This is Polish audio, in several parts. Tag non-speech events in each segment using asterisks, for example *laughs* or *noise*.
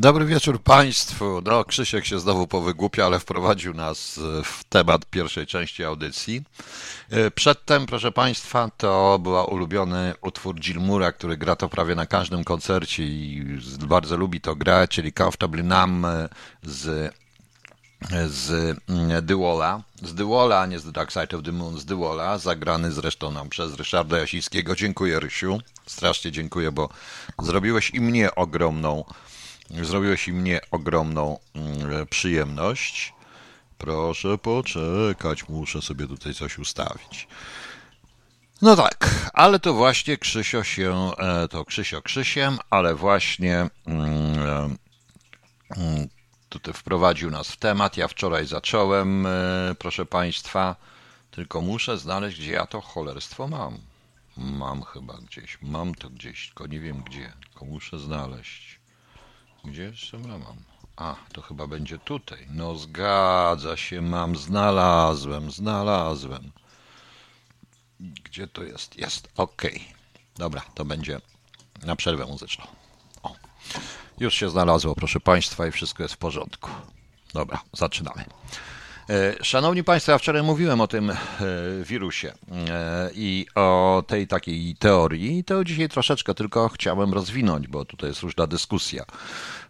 Dobry wieczór Państwu. No, Krzysiek się znowu powygłupia, ale wprowadził nas e, w temat pierwszej części audycji. E, Przedtem, proszę Państwa, to była ulubiony utwór Gilmura, który gra to prawie na każdym koncercie i bardzo lubi to grać, czyli Comfortably Numb e, z z mm, Dywola, z Dywola, nie z Dark Side of the Moon, z Dywola, zagrany zresztą nam przez Ryszarda Jasińskiego. Dziękuję Rysiu, strasznie dziękuję, bo zrobiłeś i mnie ogromną, zrobiłeś i mnie ogromną mm, przyjemność. Proszę poczekać, muszę sobie tutaj coś ustawić. No tak, ale to właśnie Krzysio się, e, to Krzysio Krzysiem, ale właśnie mm, e, tutaj wprowadził nas w temat. Ja wczoraj zacząłem, e, proszę Państwa, tylko muszę znaleźć, gdzie ja to cholerstwo mam. Mam chyba gdzieś, mam to gdzieś, tylko nie wiem gdzie, tylko muszę znaleźć. Gdzie jeszcze mam? A, to chyba będzie tutaj. No zgadza się, mam, znalazłem, znalazłem. Gdzie to jest? Jest, okej. Dobra, to będzie na przerwę muzyczną. O. Już się znalazło, proszę Państwa, i wszystko jest w porządku. Dobra, zaczynamy. E, Szanowni Państwo, ja wczoraj mówiłem o tym e, wirusie e, i o tej takiej teorii. To dzisiaj troszeczkę tylko chciałem rozwinąć, bo tutaj jest różna dyskusja.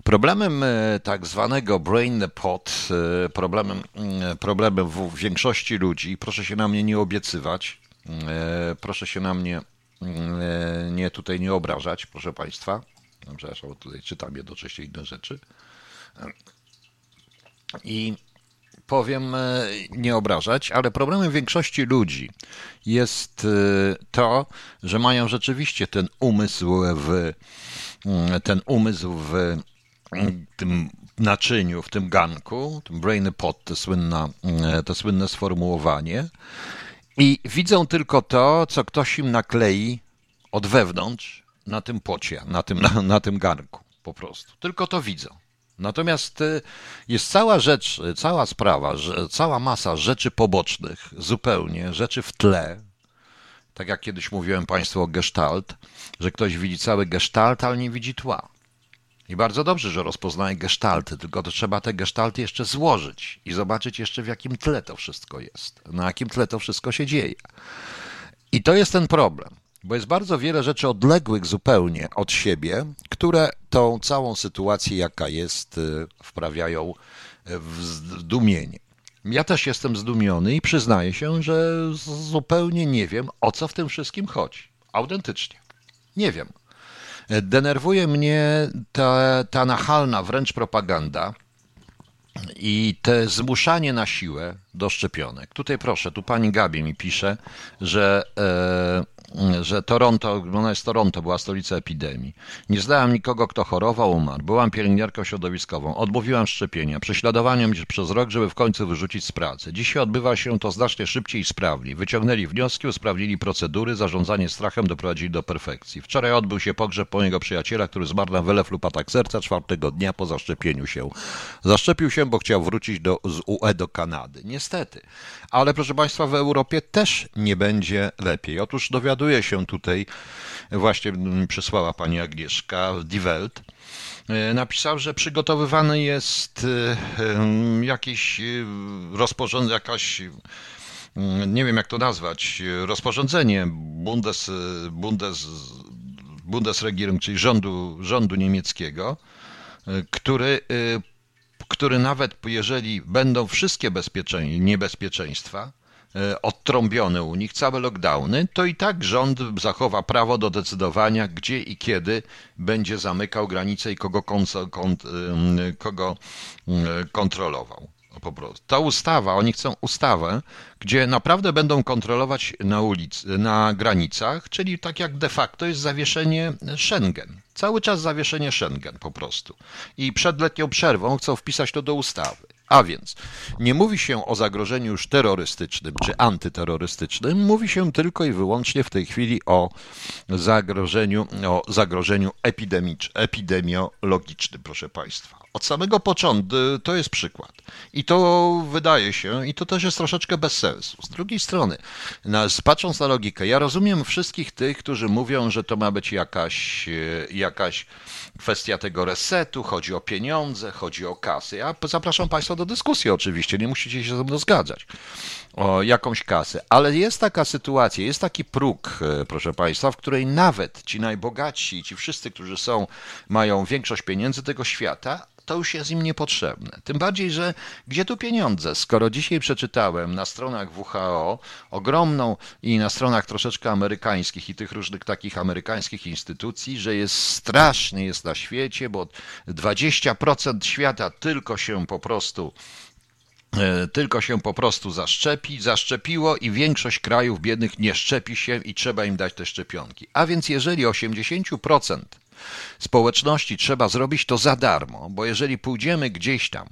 Problemem tak zwanego brain pot, problemem, problemem w większości ludzi, proszę się na mnie nie obiecywać, proszę się na mnie mm, nie tutaj nie obrażać, proszę Państwa. Przepraszam, bo tutaj czytam jednocześnie inne rzeczy. I powiem, e, nie obrażać, ale problemem większości ludzi jest e, to, że mają rzeczywiście ten umysł w mm, ten umysł w mm, tym naczyniu, w tym ganku, tym brain pot, to, słynna, mm, to słynne sformułowanie i widzą tylko to, co ktoś im naklei od wewnątrz na tym pocie, na tym, na, *laughs* na tym garnku po prostu. Tylko to widzą. Natomiast y, jest cała rzecz, y, cała sprawa, cała masa rzeczy pobocznych, zupełnie, rzeczy w tle. Tak jak kiedyś mówiłem Państwu o gestalt, że ktoś widzi cały gestalt, ale nie widzi tła. I bardzo dobrze, że rozpoznaje gestalty, tylko to trzeba te gestalty jeszcze złożyć i zobaczyć jeszcze w jakim tle to wszystko jest, na jakim tle to wszystko się dzieje. I to jest ten problem, bo jest bardzo wiele rzeczy odległych zupełnie od siebie, które tą całą sytuację, jaka jest, y, wprawiają w zdumienie. Ja też jestem zdumiony i przyznaję się, że zupełnie nie wiem, o co w tym wszystkim chodzi. Autentycznie. Nie wiem. Denerwuje mnie ta, ta nachalna wręcz propaganda, i te zmuszanie na siłę do szczepionek. Tutaj proszę, tu pani Gabi mi pisze, że, e, że Toronto, ona jest Toronto, była stolica epidemii. Nie znałam nikogo, kto chorował, umarł. Byłam pielęgniarką środowiskową. Odmówiłam szczepienia. Prześladowano mnie przez rok, żeby w końcu wyrzucić z pracy. Dzisiaj odbywa się to znacznie szybciej i sprawniej. Wyciągnęli wnioski, usprawnili procedury, zarządzanie strachem doprowadzili do perfekcji. Wczoraj odbył się pogrzeb mojego przyjaciela, który zmarł na wylew lub atak serca czwartego dnia po zaszczepieniu się. Zaszczepił się, bo chciał wrócić do, z UE do Kanady. Niestety. Ale proszę Państwa, w Europie też nie będzie lepiej. Otóż dowiaduję się tutaj, właśnie przysłała pani Agnieszka Die Welt, e, napisał, że przygotowywany jest e, jakiś e, rozporządzenie, jakaś nie wiem jak to nazwać, rozporządzenie Bundes, Bundes, Bundesregierung, czyli rządu, rządu niemieckiego, który który nawet jeżeli będą wszystkie bezpieczeń, niebezpieczeństwa e, odtrąbione u nich, całe lockdowny, to i tak rząd zachowa prawo do decydowania, gdzie i kiedy będzie zamykał granice i kogo, kont, ym, kogo ym, kontrolował. Po prostu. Ta ustawa, oni chcą ustawę, gdzie naprawdę będą kontrolować na ulicy, na granicach, czyli tak jak de facto jest zawieszenie Schengen. Cały czas zawieszenie Schengen po prostu. I przed letnią przerwą chcą wpisać to do ustawy. A więc nie mówi się o zagrożeniu już terrorystycznym czy antyterrorystycznym, mówi się tylko i wyłącznie w tej chwili o zagrożeniu, o zagrożeniu epidemiologicznym, proszę Państwa. Od samego początku to jest przykład. I to wydaje się, i to też jest troszeczkę bez sensu. Z drugiej strony, patrząc na logikę, ja rozumiem wszystkich tych, którzy mówią, że to ma być jakaś, e, jakaś kwestia tego resetu, chodzi o pieniądze, chodzi o kasy. Ja zapraszam Państwa do dyskusji oczywiście, nie musicie się ze mną zgadzać o jakąś kasę, ale jest taka sytuacja, jest taki próg, e, proszę Państwa, w której nawet ci najbogatsi, ci wszyscy, którzy są, mają większość pieniędzy tego świata, to już jest im niepotrzebne. Tym bardziej, że gdzie tu pieniądze? Skoro dzisiaj przeczytałem na stronach WHO ogromną i na stronach troszeczkę amerykańskich i tych różnych takich amerykańskich instytucji, że jest strasznie jest na świecie, bo 20% świata tylko się po prostu tylko się po prostu zaszczepi, zaszczepiło i większość krajów biednych nie szczepi się i trzeba im dać te szczepionki. A więc jeżeli 80% społeczności trzeba zrobić to za darmo, bo jeżeli pójdziemy gdzieś tam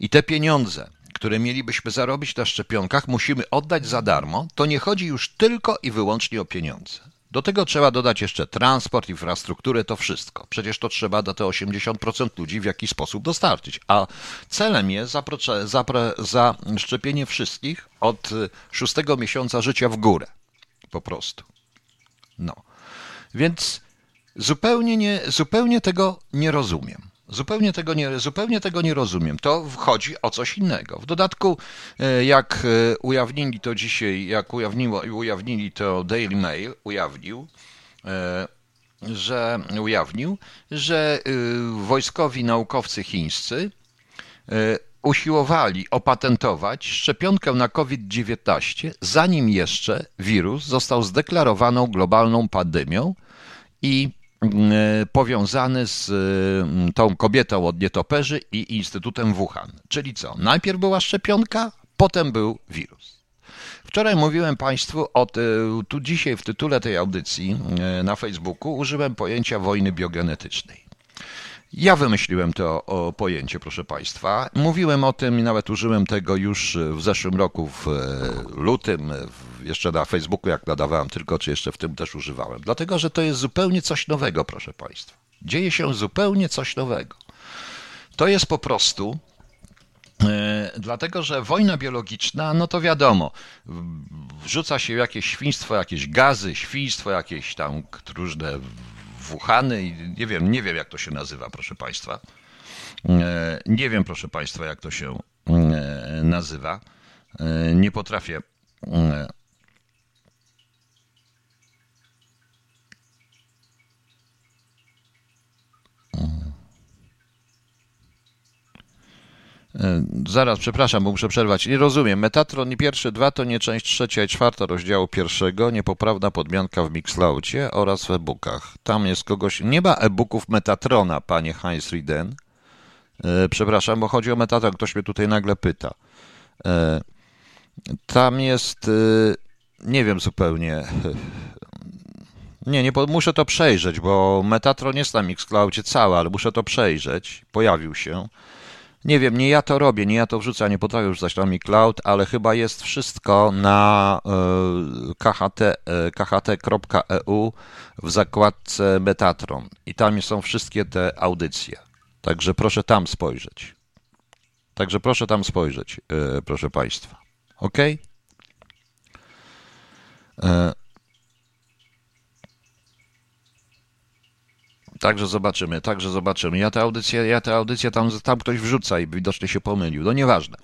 i te pieniądze, które mielibyśmy zarobić na szczepionkach, musimy oddać za darmo, to nie chodzi już tylko i wyłącznie o pieniądze. Do tego trzeba dodać jeszcze transport, infrastrukturę, to wszystko. Przecież to trzeba do te 80% ludzi w jakiś sposób dostarczyć. A celem jest zaszczepienie wszystkich od szóstego miesiąca życia w górę. Po prostu. No. Więc Zupełnie, nie, zupełnie tego nie rozumiem. Zupełnie tego, nie, zupełnie tego nie rozumiem. To wchodzi o coś innego. W dodatku, e, jak e, ujawnili to dzisiaj, jak ujawniło, ujawnili to Daily Mail, ujawnił, e, że ujawnił, że wojskowi naukowcy chińscy usiłowali opatentować szczepionkę na COVID-19, zanim jeszcze wirus został zdeklarowaną globalną pandemią i powiązany z e, tą kobietą od nietoperzy i Instytutem Wuhan. Czyli co? Najpierw była szczepionka, potem był wirus. Wczoraj mówiłem Państwu o tu dzisiaj w tytule tej audycji e, na Facebooku użyłem pojęcia wojny biogenetycznej. Ja wymyśliłem to pojęcie, proszę Państwa. Mówiłem o tym i nawet użyłem tego już w zeszłym roku, w lutym, jeszcze na Facebooku, jak nadawałem tylko, czy jeszcze w tym też używałem. Dlatego, że to jest zupełnie coś nowego, proszę Państwa. Dzieje się zupełnie coś nowego. To jest po prostu e, Dlatego, że wojna biologiczna, no to wiadomo, wrzuca się jakieś świństwo, jakieś gazy, świństwo, jakieś tam różne wuchany i nie wiem, nie wiem jak to się nazywa, proszę Państwa. E, nie wiem, proszę Państwa, jak to się e, nazywa. Nie potrafię zaraz, przepraszam, bo muszę przerwać. Nie rozumiem. Metatron i pierwszy dwa to nie część trzecia i czwarta rozdziału pierwszego, niepoprawna podmianka w Mixlaucie oraz w e-bookach. Tam jest kogoś... Nie ma e-booków Metatrona, panie Heinz Rieden. E, przepraszam, bo chodzi o Metatron. Ktoś mnie tutaj nagle pyta. E, tam jest... Nie wiem zupełnie. Nie, nie, muszę to przejrzeć, bo Metatron jest na Mixcloudzie cały, ale muszę to przejrzeć. Pojawił się. Nie wiem, nie ja to robię, nie ja to wrzucę, nie potrafię wrzucać na Mi Cloud, ale chyba jest wszystko na kht, e, kht.eu w zakładce Metatron i tam są wszystkie te audycje. Także proszę tam spojrzeć. Także proszę tam spojrzeć, e, proszę Państwa. Ok? Także zobaczymy, także zobaczymy. Ja tę audycję, ja tę audycję tam, tam ktoś wrzuca i widocznie się pomylił. No nieważne.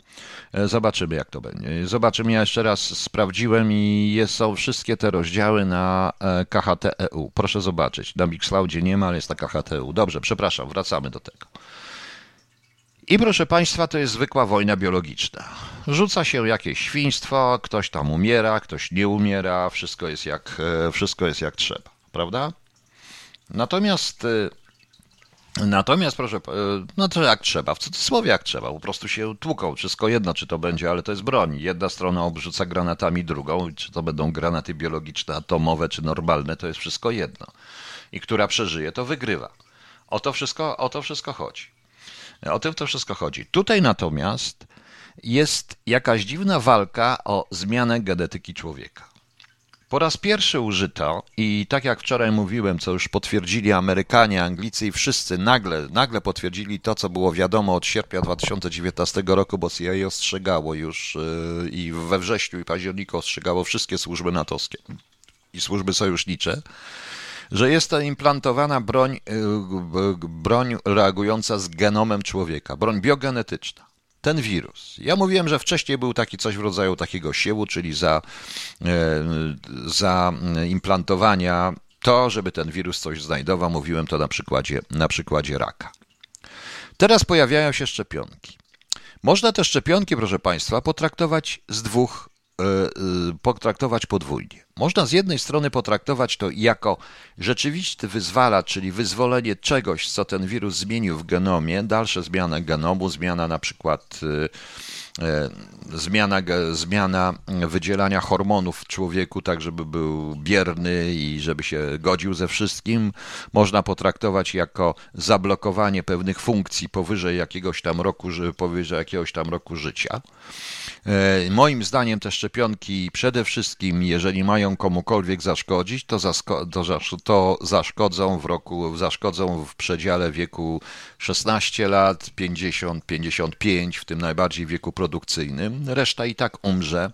E, zobaczymy, jak to będzie. Zobaczymy, ja jeszcze raz sprawdziłem i jest, są wszystkie te rozdziały na e, KHT.eu. Proszę zobaczyć. Na Mixcloudzie nie ma, ale jest na KHT.eu. Dobrze, przepraszam, wracamy do tego. I proszę Państwa, to jest zwykła wojna biologiczna. Rzuca się jakieś świństwo, ktoś tam umiera, ktoś nie umiera, wszystko jest jak, e, wszystko jest jak trzeba, prawda? Natomiast y, Natomiast proszę, y, no to jak trzeba, w cudzysłowie jak trzeba, po prostu się tłuką, wszystko jedno, czy to będzie, ale to jest broń. Jedna strona obrzuca granatami drugą, czy to będą granaty biologiczne, atomowe, czy normalne, to jest wszystko jedno. I która przeżyje, to wygrywa. O to wszystko, o to wszystko chodzi. O tym to wszystko chodzi. Tutaj natomiast jest jakaś dziwna walka o zmianę genetyki człowieka. Po raz pierwszy użyto, i tak jak wczoraj mówiłem, co już potwierdzili Amerykanie, Anglicy i wszyscy nagle, nagle potwierdzili to, co było wiadomo od sierpnia 2019 roku, bo CIA ostrzegało już yy, i we wrześniu i październiku ostrzegało wszystkie służby natowskie i służby sojusznicze, że jest to implantowana broń, yy, broń reagująca z genomem człowieka, broń biogenetyczna ten wirus. Ja mówiłem, że wcześniej był taki coś w rodzaju takiego siewu, czyli za, e, za implantowania to, żeby ten wirus coś znajdował. Mówiłem to na przykładzie, na przykładzie raka. Teraz pojawiają się szczepionki. Można te szczepionki, proszę Państwa, potraktować z dwóch, e, e, potraktować podwójnie. Można z jednej strony potraktować to jako rzeczywisty wyzwalacz, czyli wyzwolenie czegoś, co ten wirus zmienił w genomie, dalsza zmiana genomu, zmiana na przykład E, zmiana, zmiana wydzielania hormonów w człowieku, tak żeby był bierny i żeby się godził ze wszystkim, można potraktować jako zablokowanie pewnych funkcji powyżej jakiegoś tam roku, powyżej jakiegoś tam roku życia. E, moim zdaniem te szczepionki przede wszystkim, jeżeli mają komukolwiek zaszkodzić, to, to, to zaszkodzą w roku, zaszkodzą w przedziale wieku 16 lat, 50, 55, w tym najbardziej wieku produkcyjnym. Reszta i tak umrze,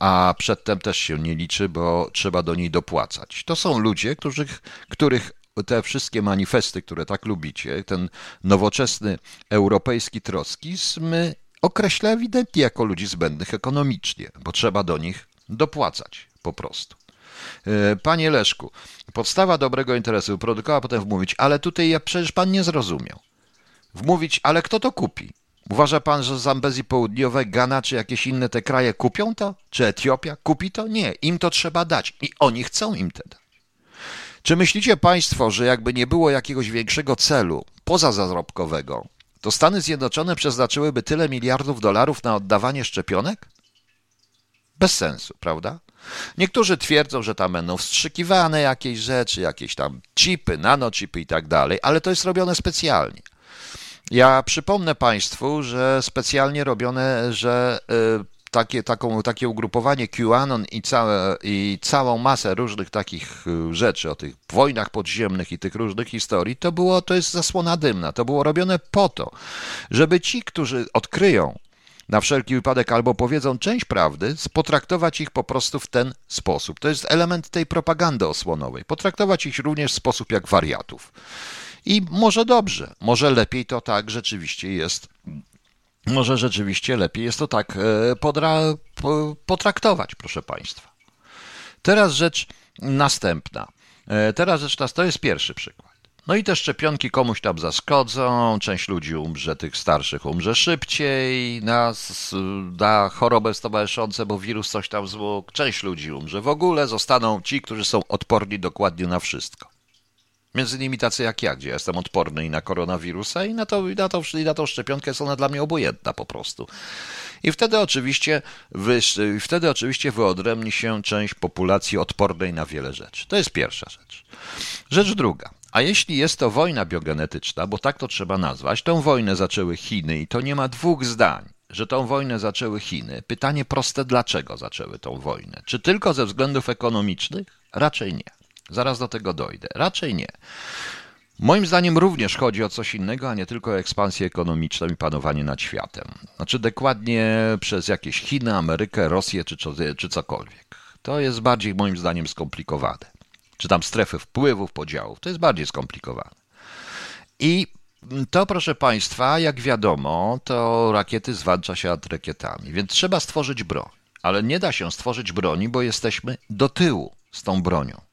a przedtem też się nie liczy, bo trzeba do niej dopłacać. To są ludzie, których, których te wszystkie manifesty, które tak lubicie, ten nowoczesny europejski troskizm określa ewidentnie jako ludzi zbędnych ekonomicznie, bo trzeba do nich dopłacać po prostu. E, panie Leszku, podstawa dobrego interesu produkowała potem wmówić, ale tutaj ja przecież pan nie zrozumiał. Wmówić, ale kto to kupi? Uważa pan, że Zambezji Południowe, Ghana czy jakieś inne te kraje kupią to? Czy Etiopia kupi to? Nie, im to trzeba dać i oni chcą im to dać. Czy myślicie państwo, że jakby nie było jakiegoś większego celu pozazarobkowego, to Stany Zjednoczone przeznaczyłyby tyle miliardów dolarów na oddawanie szczepionek? Bez sensu, prawda? Niektórzy twierdzą, że tam będą wstrzykiwane jakieś rzeczy, jakieś tam chipy, nanochipy i tak dalej, ale to jest robione specjalnie. Ja przypomnę Państwu, że specjalnie robione, że y, takie, taką, takie ugrupowanie QAnon i, całe, i całą masę różnych takich y, rzeczy o tych wojnach podziemnych i tych różnych historii, to było, to jest zasłona dymna. To było robione po to, żeby ci, którzy odkryją na wszelki wypadek albo powiedzą część prawdy, potraktować ich po prostu w ten sposób. To jest element tej propagandy osłonowej. Potraktować ich również w sposób jak wariatów. I może dobrze, może lepiej to tak rzeczywiście jest. Może rzeczywiście lepiej jest to tak e, podra, potraktować, proszę Państwa. Teraz rzecz następna. E, teraz rzecz to jest pierwszy przykład. No i te szczepionki komuś tam zaszkodzą, część ludzi umrze, tych starszych umrze szybciej na, na chorobę stowarzyszące, bo wirus coś tam zwłókł, część ludzi umrze. W ogóle zostaną ci, którzy są odporni dokładnie na wszystko. Między innymi tacy jak ja, gdzie jestem odporny i na koronawirusa, i na, to, i na, to, i na tą szczepionkę jest ona dla mnie obojętna po prostu. I wtedy oczywiście, wy, wtedy oczywiście wyodrębni się część populacji odpornej na wiele rzeczy. To jest pierwsza rzecz. Rzecz druga. A jeśli jest to wojna biogenetyczna, bo tak to trzeba nazwać, tą wojnę zaczęły Chiny i to nie ma dwóch zdań, że tą wojnę zaczęły Chiny. Pytanie proste, dlaczego zaczęły tą wojnę? Czy tylko ze względów ekonomicznych? Raczej nie. Zaraz do tego dojdę. Raczej nie. Moim zdaniem również chodzi o coś innego, a nie tylko o ekspansję ekonomiczną i panowanie nad światem. Znaczy dokładnie przez jakieś Chiny, Amerykę, Rosję czy, czy cokolwiek. To jest bardziej moim zdaniem skomplikowane. Czy tam strefy wpływów, podziałów. To jest bardziej skomplikowane. I to, proszę Państwa, jak wiadomo, to rakiety zwalcza się nad rakietami, więc trzeba stworzyć broń. Ale nie da się stworzyć broni, bo jesteśmy do tyłu z tą bronią.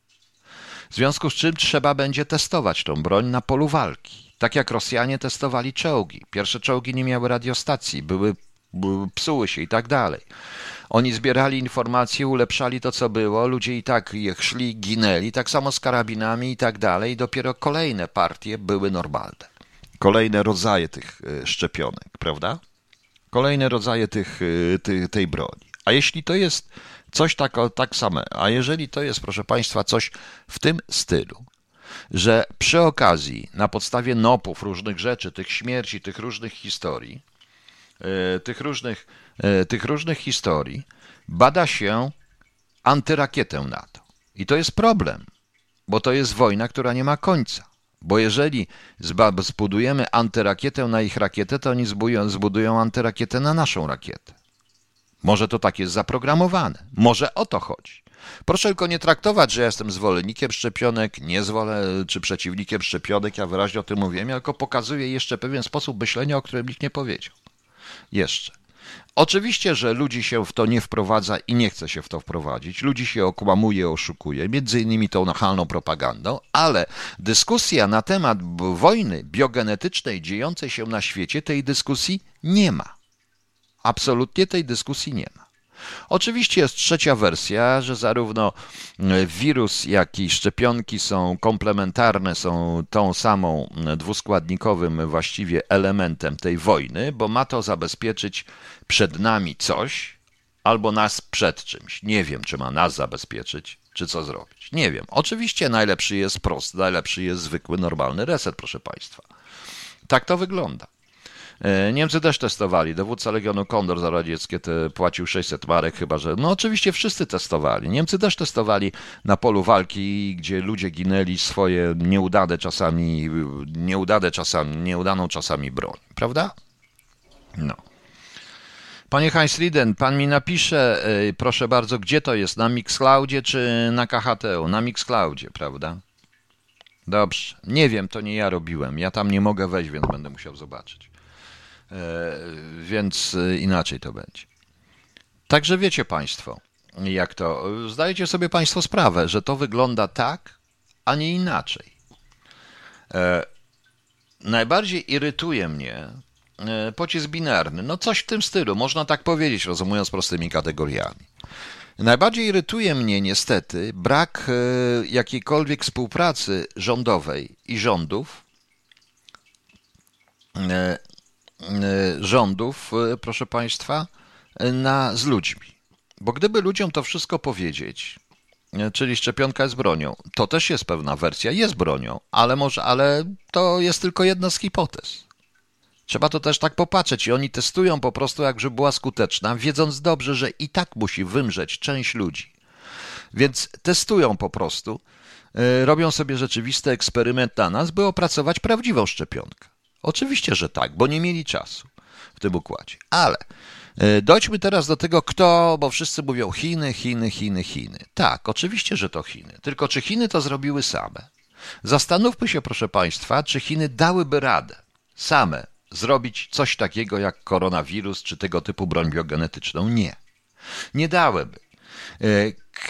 W związku z czym trzeba będzie testować tą broń na polu walki. Tak jak Rosjanie testowali czołgi. Pierwsze czołgi nie miały radiostacji, były, psuły się i tak dalej. Oni zbierali informacje, ulepszali to, co było, ludzie i tak ich szli, ginęli, tak samo z karabinami i tak dalej. Dopiero kolejne partie były normalne. Kolejne rodzaje tych e, szczepionek, prawda? Kolejne rodzaje tych, e, tej broni. A jeśli to jest Coś tak, tak same. A jeżeli to jest, proszę Państwa, coś w tym stylu, że przy okazji, na podstawie nopów, różnych rzeczy, tych śmierci, tych różnych historii, e, tych różnych, e, tych różnych historii, bada się antyrakietę NATO. I to jest problem, bo to jest wojna, która nie ma końca. Bo jeżeli zbudujemy antyrakietę na ich rakietę, to oni zbudują, zbudują antyrakietę na naszą rakietę. Może to tak jest zaprogramowane. Może o to chodzi. Proszę tylko nie traktować, że ja jestem zwolennikiem szczepionek, nie zwolę, czy przeciwnikiem szczepionek, ja wyraźnie o tym mówiłem, ja tylko pokazuję jeszcze pewien sposób myślenia, o którym nikt nie powiedział. Jeszcze. Oczywiście, że ludzi się w to nie wprowadza i nie chce się w to wprowadzić. Ludzi się okłamuje, oszukuje, między innymi tą nachalną propagandą, ale dyskusja na temat wojny biogenetycznej dziejącej się na świecie, tej dyskusji nie ma. Absolutnie tej dyskusji nie ma. Oczywiście jest trzecia wersja, że zarówno e, wirus, jak i szczepionki są komplementarne, są tą samą e, dwuskładnikowym właściwie elementem tej wojny, bo ma to zabezpieczyć przed nami coś albo nas przed czymś. Nie wiem, czy ma nas zabezpieczyć, czy co zrobić. Nie wiem. Oczywiście najlepszy jest prosty, najlepszy jest zwykły, normalny reset, proszę Państwa. Tak to wygląda. E, Niemcy też testowali. Dowódca Legionu Kondor za radzieckie płacił 600 marek, chyba że. No oczywiście wszyscy testowali. Niemcy też testowali na polu walki, gdzie ludzie ginęli swoje nieudane czasami, nieudane czasami, nieudaną czasami broń. Prawda? No. Panie Heinz Liden, pan mi napisze, e, proszę bardzo, gdzie to jest? Na Mixcloudzie czy na KHTU? Na Mixcloudzie, prawda? Dobrze. Nie wiem, to nie ja robiłem. Ja tam nie mogę wejść, więc będę musiał zobaczyć. E, więc e, inaczej to będzie. Także wiecie Państwo, jak to. Zdajecie sobie Państwo sprawę, że to wygląda tak, a nie inaczej. E, najbardziej irytuje mnie pocisk binarny. No coś w tym stylu, można tak powiedzieć, rozumując prostymi kategoriami. Najbardziej irytuje mnie niestety brak jakiejkolwiek współpracy rządowej i rządów rządów, e, proszę Państwa, na, z ludźmi. Bo gdyby ludziom to wszystko powiedzieć, czyli szczepionka jest bronią, to też jest pewna wersja, jest bronią, ale może, ale to jest tylko jedna z hipotez. Trzeba to też tak popatrzeć i oni testują po prostu, jak żeby była skuteczna, wiedząc dobrze, że i tak musi wymrzeć część ludzi. Więc testują po prostu, robią sobie rzeczywisty eksperyment na nas, by opracować prawdziwą szczepionkę. Oczywiście, że tak, bo nie mieli czasu w tym układzie. Ale e, dojdźmy teraz do tego, kto, bo wszyscy mówią Chiny, Chiny, Chiny, Chiny. Tak, oczywiście, że to Chiny. Tylko czy Chiny to zrobiły same? Zastanówmy się, proszę Państwa, czy Chiny dałyby radę same zrobić coś takiego jak koronawirus czy tego typu broń biogenetyczną? Nie. Nie dałyby. E,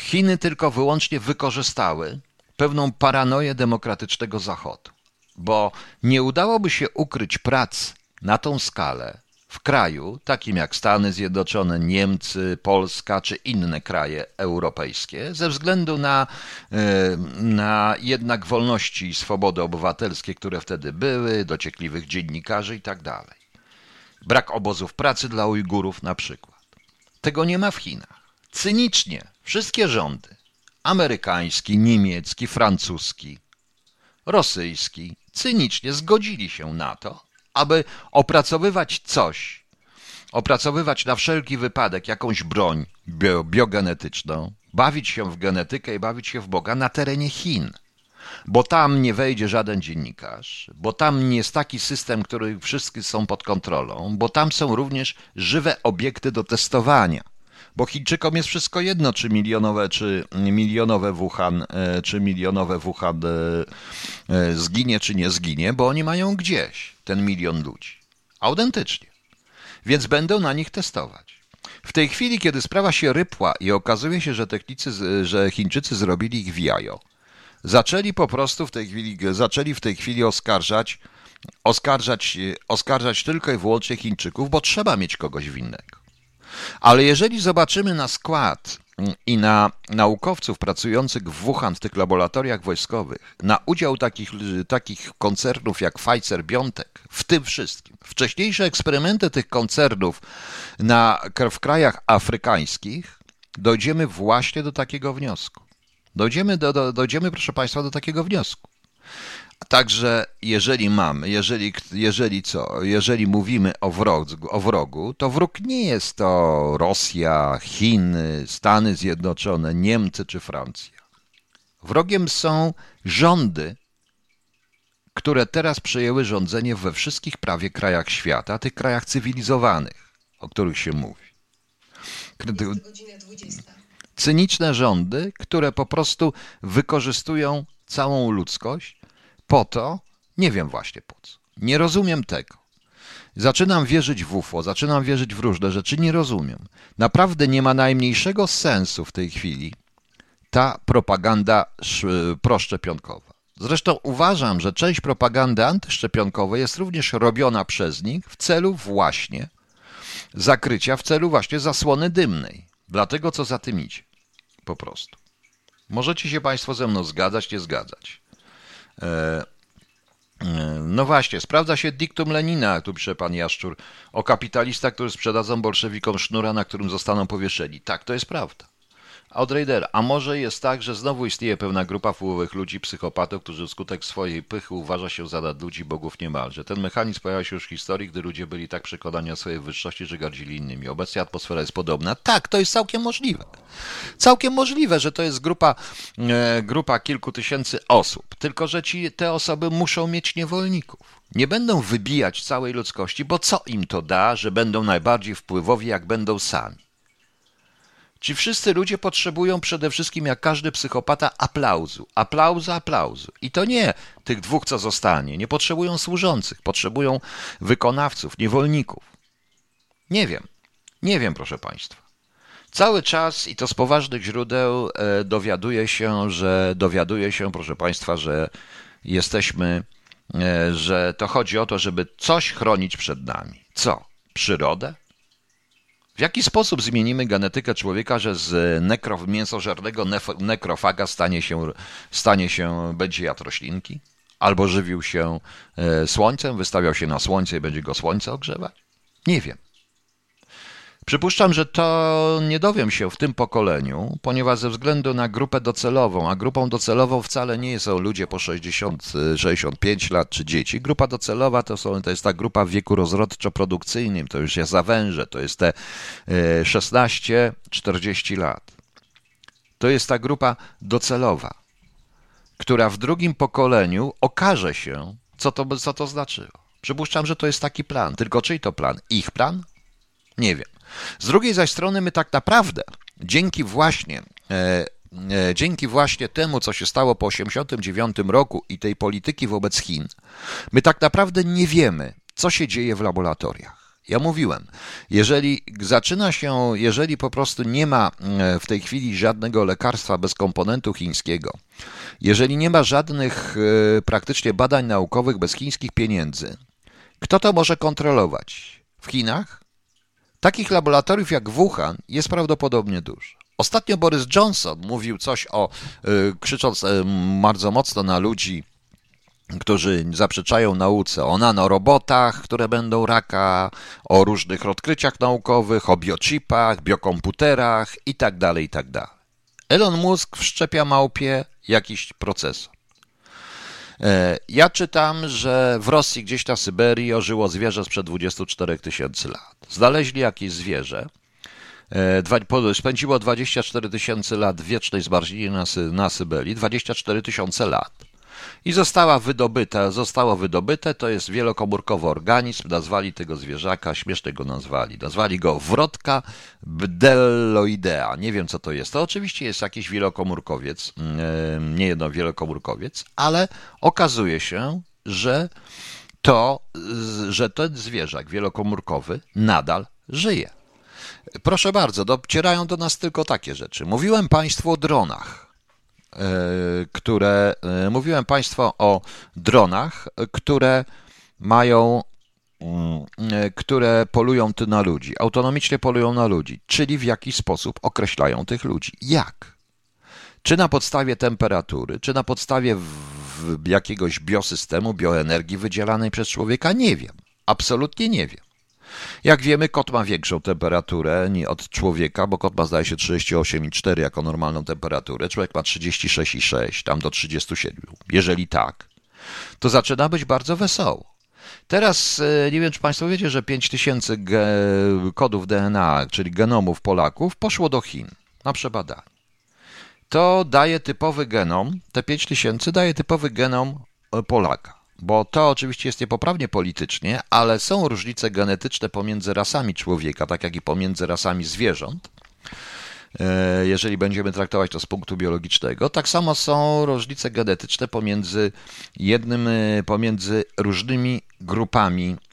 Chiny tylko wyłącznie wykorzystały pewną paranoję demokratycznego Zachodu bo nie udałoby się ukryć prac na tą skalę w kraju takim jak Stany Zjednoczone, Niemcy, Polska czy inne kraje europejskie, ze względu na, e, na jednak wolności i swobody obywatelskie, które wtedy były, dociekliwych dziennikarzy i tak. Brak obozów pracy dla Ujgurów na przykład. Tego nie ma w Chinach. Cynicznie wszystkie rządy, amerykański, niemiecki, francuski, rosyjski, cynicznie zgodzili się na to, aby opracowywać coś, opracowywać na wszelki wypadek jakąś broń bio, biogenetyczną, bawić się w genetykę i bawić się w Boga na terenie Chin. Bo tam nie wejdzie żaden dziennikarz, bo tam nie jest taki system, który wszyscy są pod kontrolą, bo tam są również żywe obiekty do testowania bo Chińczykom jest wszystko jedno, czy milionowe, czy milionowe Wuhan, e, czy milionowe Wuhan e, e, zginie, czy nie zginie, bo oni mają gdzieś ten milion ludzi. Autentycznie. Więc będą na nich testować. W tej chwili, kiedy sprawa się rypła i okazuje się, że technicy, że Chińczycy zrobili ich wiajo, zaczęli po prostu w tej chwili, zaczęli w tej chwili oskarżać, oskarżać, oskarżać tylko i wyłącznie Chińczyków, bo trzeba mieć kogoś winnego. Ale jeżeli zobaczymy na skład i na naukowców pracujących w Wuhan w tych laboratoriach wojskowych, na udział takich, takich koncernów jak Pfizer, BioNTech, w tym wszystkim. Wcześniejsze eksperymenty tych koncernów na, w krajach afrykańskich, dojdziemy właśnie do takiego wniosku. Dojdziemy, do, do, dojdziemy, proszę Państwa, do takiego wniosku. Także jeżeli mamy, jeżeli, jeżeli co, jeżeli mówimy o wrogu, o wrogu, to wróg nie jest to Rosja, Chiny, Stany Zjednoczone, Niemcy czy Francja. Wrogiem są rządy, które teraz przejęły rządzenie we wszystkich prawie krajach świata, tych krajach cywilizowanych, o których się mówi. Cyniczne rządy, które po prostu wykorzystują całą ludzkość po to, nie wiem właśnie po co. Nie rozumiem tego. Zaczynam wierzyć w UFO, zaczynam wierzyć w różne rzeczy, nie rozumiem. Naprawdę nie ma najmniejszego sensu w tej chwili ta propaganda proszczepionkowa. Zresztą uważam, że część propagandy antyszczepionkowej jest również robiona przez nich w celu właśnie zakrycia, w celu właśnie zasłony dymnej. Dlatego, co za tym idzie. Po prostu. Możecie się Państwo ze mną zgadzać, nie zgadzać. E, e, no właśnie, sprawdza się diktum Lenina, tu pisze pan Jaszczur, o kapitalistach, którzy sprzedadzą bolszewikom sznura, na którym zostaną powieszeni. Tak, to jest prawda. Outrider, a może jest tak, że znowu istnieje pewna grupa wpływowych ludzi, psychopatów, którzy wskutek swojej pychy uważa się za ludzi bogów niemalże. Ten mechanizm pojawia się już w historii, gdy ludzie byli tak przekonani o swojej wyższości, że gardzili innymi. Obecnie atmosfera jest podobna. Tak, to jest całkiem możliwe. Całkiem możliwe, że to jest grupa, e, grupa kilku tysięcy osób. Tylko, że ci, te osoby muszą mieć niewolników. Nie będą wybijać całej ludzkości, bo co im to da, że będą najbardziej wpływowi, jak będą sami? Ci wszyscy ludzie potrzebują przede wszystkim, jak każdy psychopata, aplauzu. Aplauzu, aplauzu. I to nie tych dwóch, co zostanie. Nie potrzebują służących, potrzebują wykonawców, niewolników. Nie wiem. Nie wiem, proszę Państwa. Cały czas i to z poważnych źródeł e, dowiaduje się, że dowiaduje się, proszę Państwa, że jesteśmy, e, że to chodzi o to, żeby coś chronić przed nami. Co? Przyrodę? W jaki sposób zmienimy genetykę człowieka, że z nekro, mięsożernego nekrofaga stanie się, stanie się, będzie jadł roślinki? Albo żywił się e, słońcem, wystawiał się na słońce i będzie go słońce ogrzewać? Nie wiem. Przypuszczam, że to nie dowiem się w tym pokoleniu, ponieważ ze względu na grupę docelową, a grupą docelową wcale nie są ludzie po 60, 65 lat czy dzieci. Grupa docelowa to, są, to jest ta grupa w wieku rozrodczo-produkcyjnym, to już jest zawęże, to jest te 16-40 e, lat. To jest ta grupa docelowa, która w drugim pokoleniu okaże się, co to, co to znaczyło. Przypuszczam, że to jest taki plan. Tylko czyj to plan? Ich plan? Nie wiem. Z drugiej zaś strony my tak naprawdę dzięki właśnie e, e, dzięki właśnie temu, co się stało po 1989 roku i tej polityki wobec Chin, my tak naprawdę nie wiemy, co się dzieje w laboratoriach. Ja mówiłem, jeżeli zaczyna się, jeżeli po prostu nie ma e, w tej chwili żadnego lekarstwa bez komponentu chińskiego, jeżeli nie ma żadnych praktycznie badań naukowych bez chińskich pieniędzy, kto to może kontrolować? W Chinach? Takich laboratoriów jak Wuhan jest prawdopodobnie dużo. Ostatnio Boris Johnson mówił coś o, y, krzycząc y, bardzo mocno na ludzi, którzy zaprzeczają nauce o nanorobotach, które będą raka, o różnych odkryciach naukowych, o biochipach, biokomputerach itd., tak itd. Tak Elon Musk wszczepia małpie jakiś procesor. E, ja czytam, że w Rosji gdzieś na Syberii ożyło zwierzę sprzed 24 tysięcy lat. Znaleźli jakieś zwierzę, e, spędziło 24 tysiące lat w wiecznej zmarzlinie na, na Syberii, 24 tysiące lat i została wydobyta, zostało wydobyte, to jest wielokomórkowy organizm, nazwali tego zwierzaka, śmiesznie go nazwali, nazwali go wrotka bdelloidea, nie wiem co to jest, to oczywiście jest jakiś wielokomórkowiec, mm, nie jedno wielokomórkowiec, ale okazuje się, że to, że ten zwierzak wielokomórkowy nadal żyje. Proszę bardzo, docierają do nas tylko takie rzeczy. Mówiłem Państwu o dronach. E, które e, mówiłem Państwu o dronach, które mają, mm, e, które polują na ludzi, autonomicznie polują na ludzi, czyli w jakiś sposób określają tych ludzi. Jak? Czy na podstawie temperatury, czy na podstawie jakiegoś biosystemu, bioenergii wydzielanej przez człowieka? Nie wiem. Absolutnie nie wiem. Jak wiemy, kot ma większą temperaturę od człowieka, bo kot ma zdaje się 38,4 jako normalną temperaturę, człowiek ma 36,6, tam do 37. Jeżeli tak, to zaczyna być bardzo wesoło. Teraz e, nie wiem, czy Państwo wiecie, że 5000 kodów DNA, czyli genomów Polaków, poszło do Chin na przebadanie. To daje typowy genom, te 5000 daje typowy genom e, Polaka. Bo to oczywiście jest niepoprawnie politycznie, ale są różnice genetyczne pomiędzy rasami człowieka, tak jak i pomiędzy rasami zwierząt e, jeżeli będziemy traktować to z punktu biologicznego. Tak samo są różnice genetyczne pomiędzy jednym, pomiędzy różnymi grupami, e,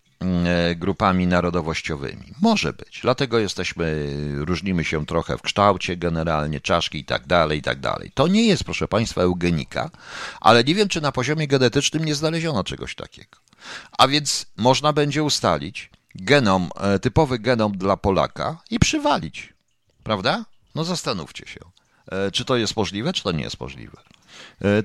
grupami narodowościowymi. Może być. Dlatego jesteśmy, różnimy się trochę w kształcie, generalnie czaszki i tak dalej, i tak dalej. To nie jest, proszę Państwa, eugenika, ale nie wiem, czy na poziomie genetycznym nie znaleziono czegoś takiego. A więc można będzie ustalić genom, e, typowy genom dla Polaka i przywalić. Prawda? No zastanówcie się. E, czy to jest możliwe, czy to nie jest możliwe?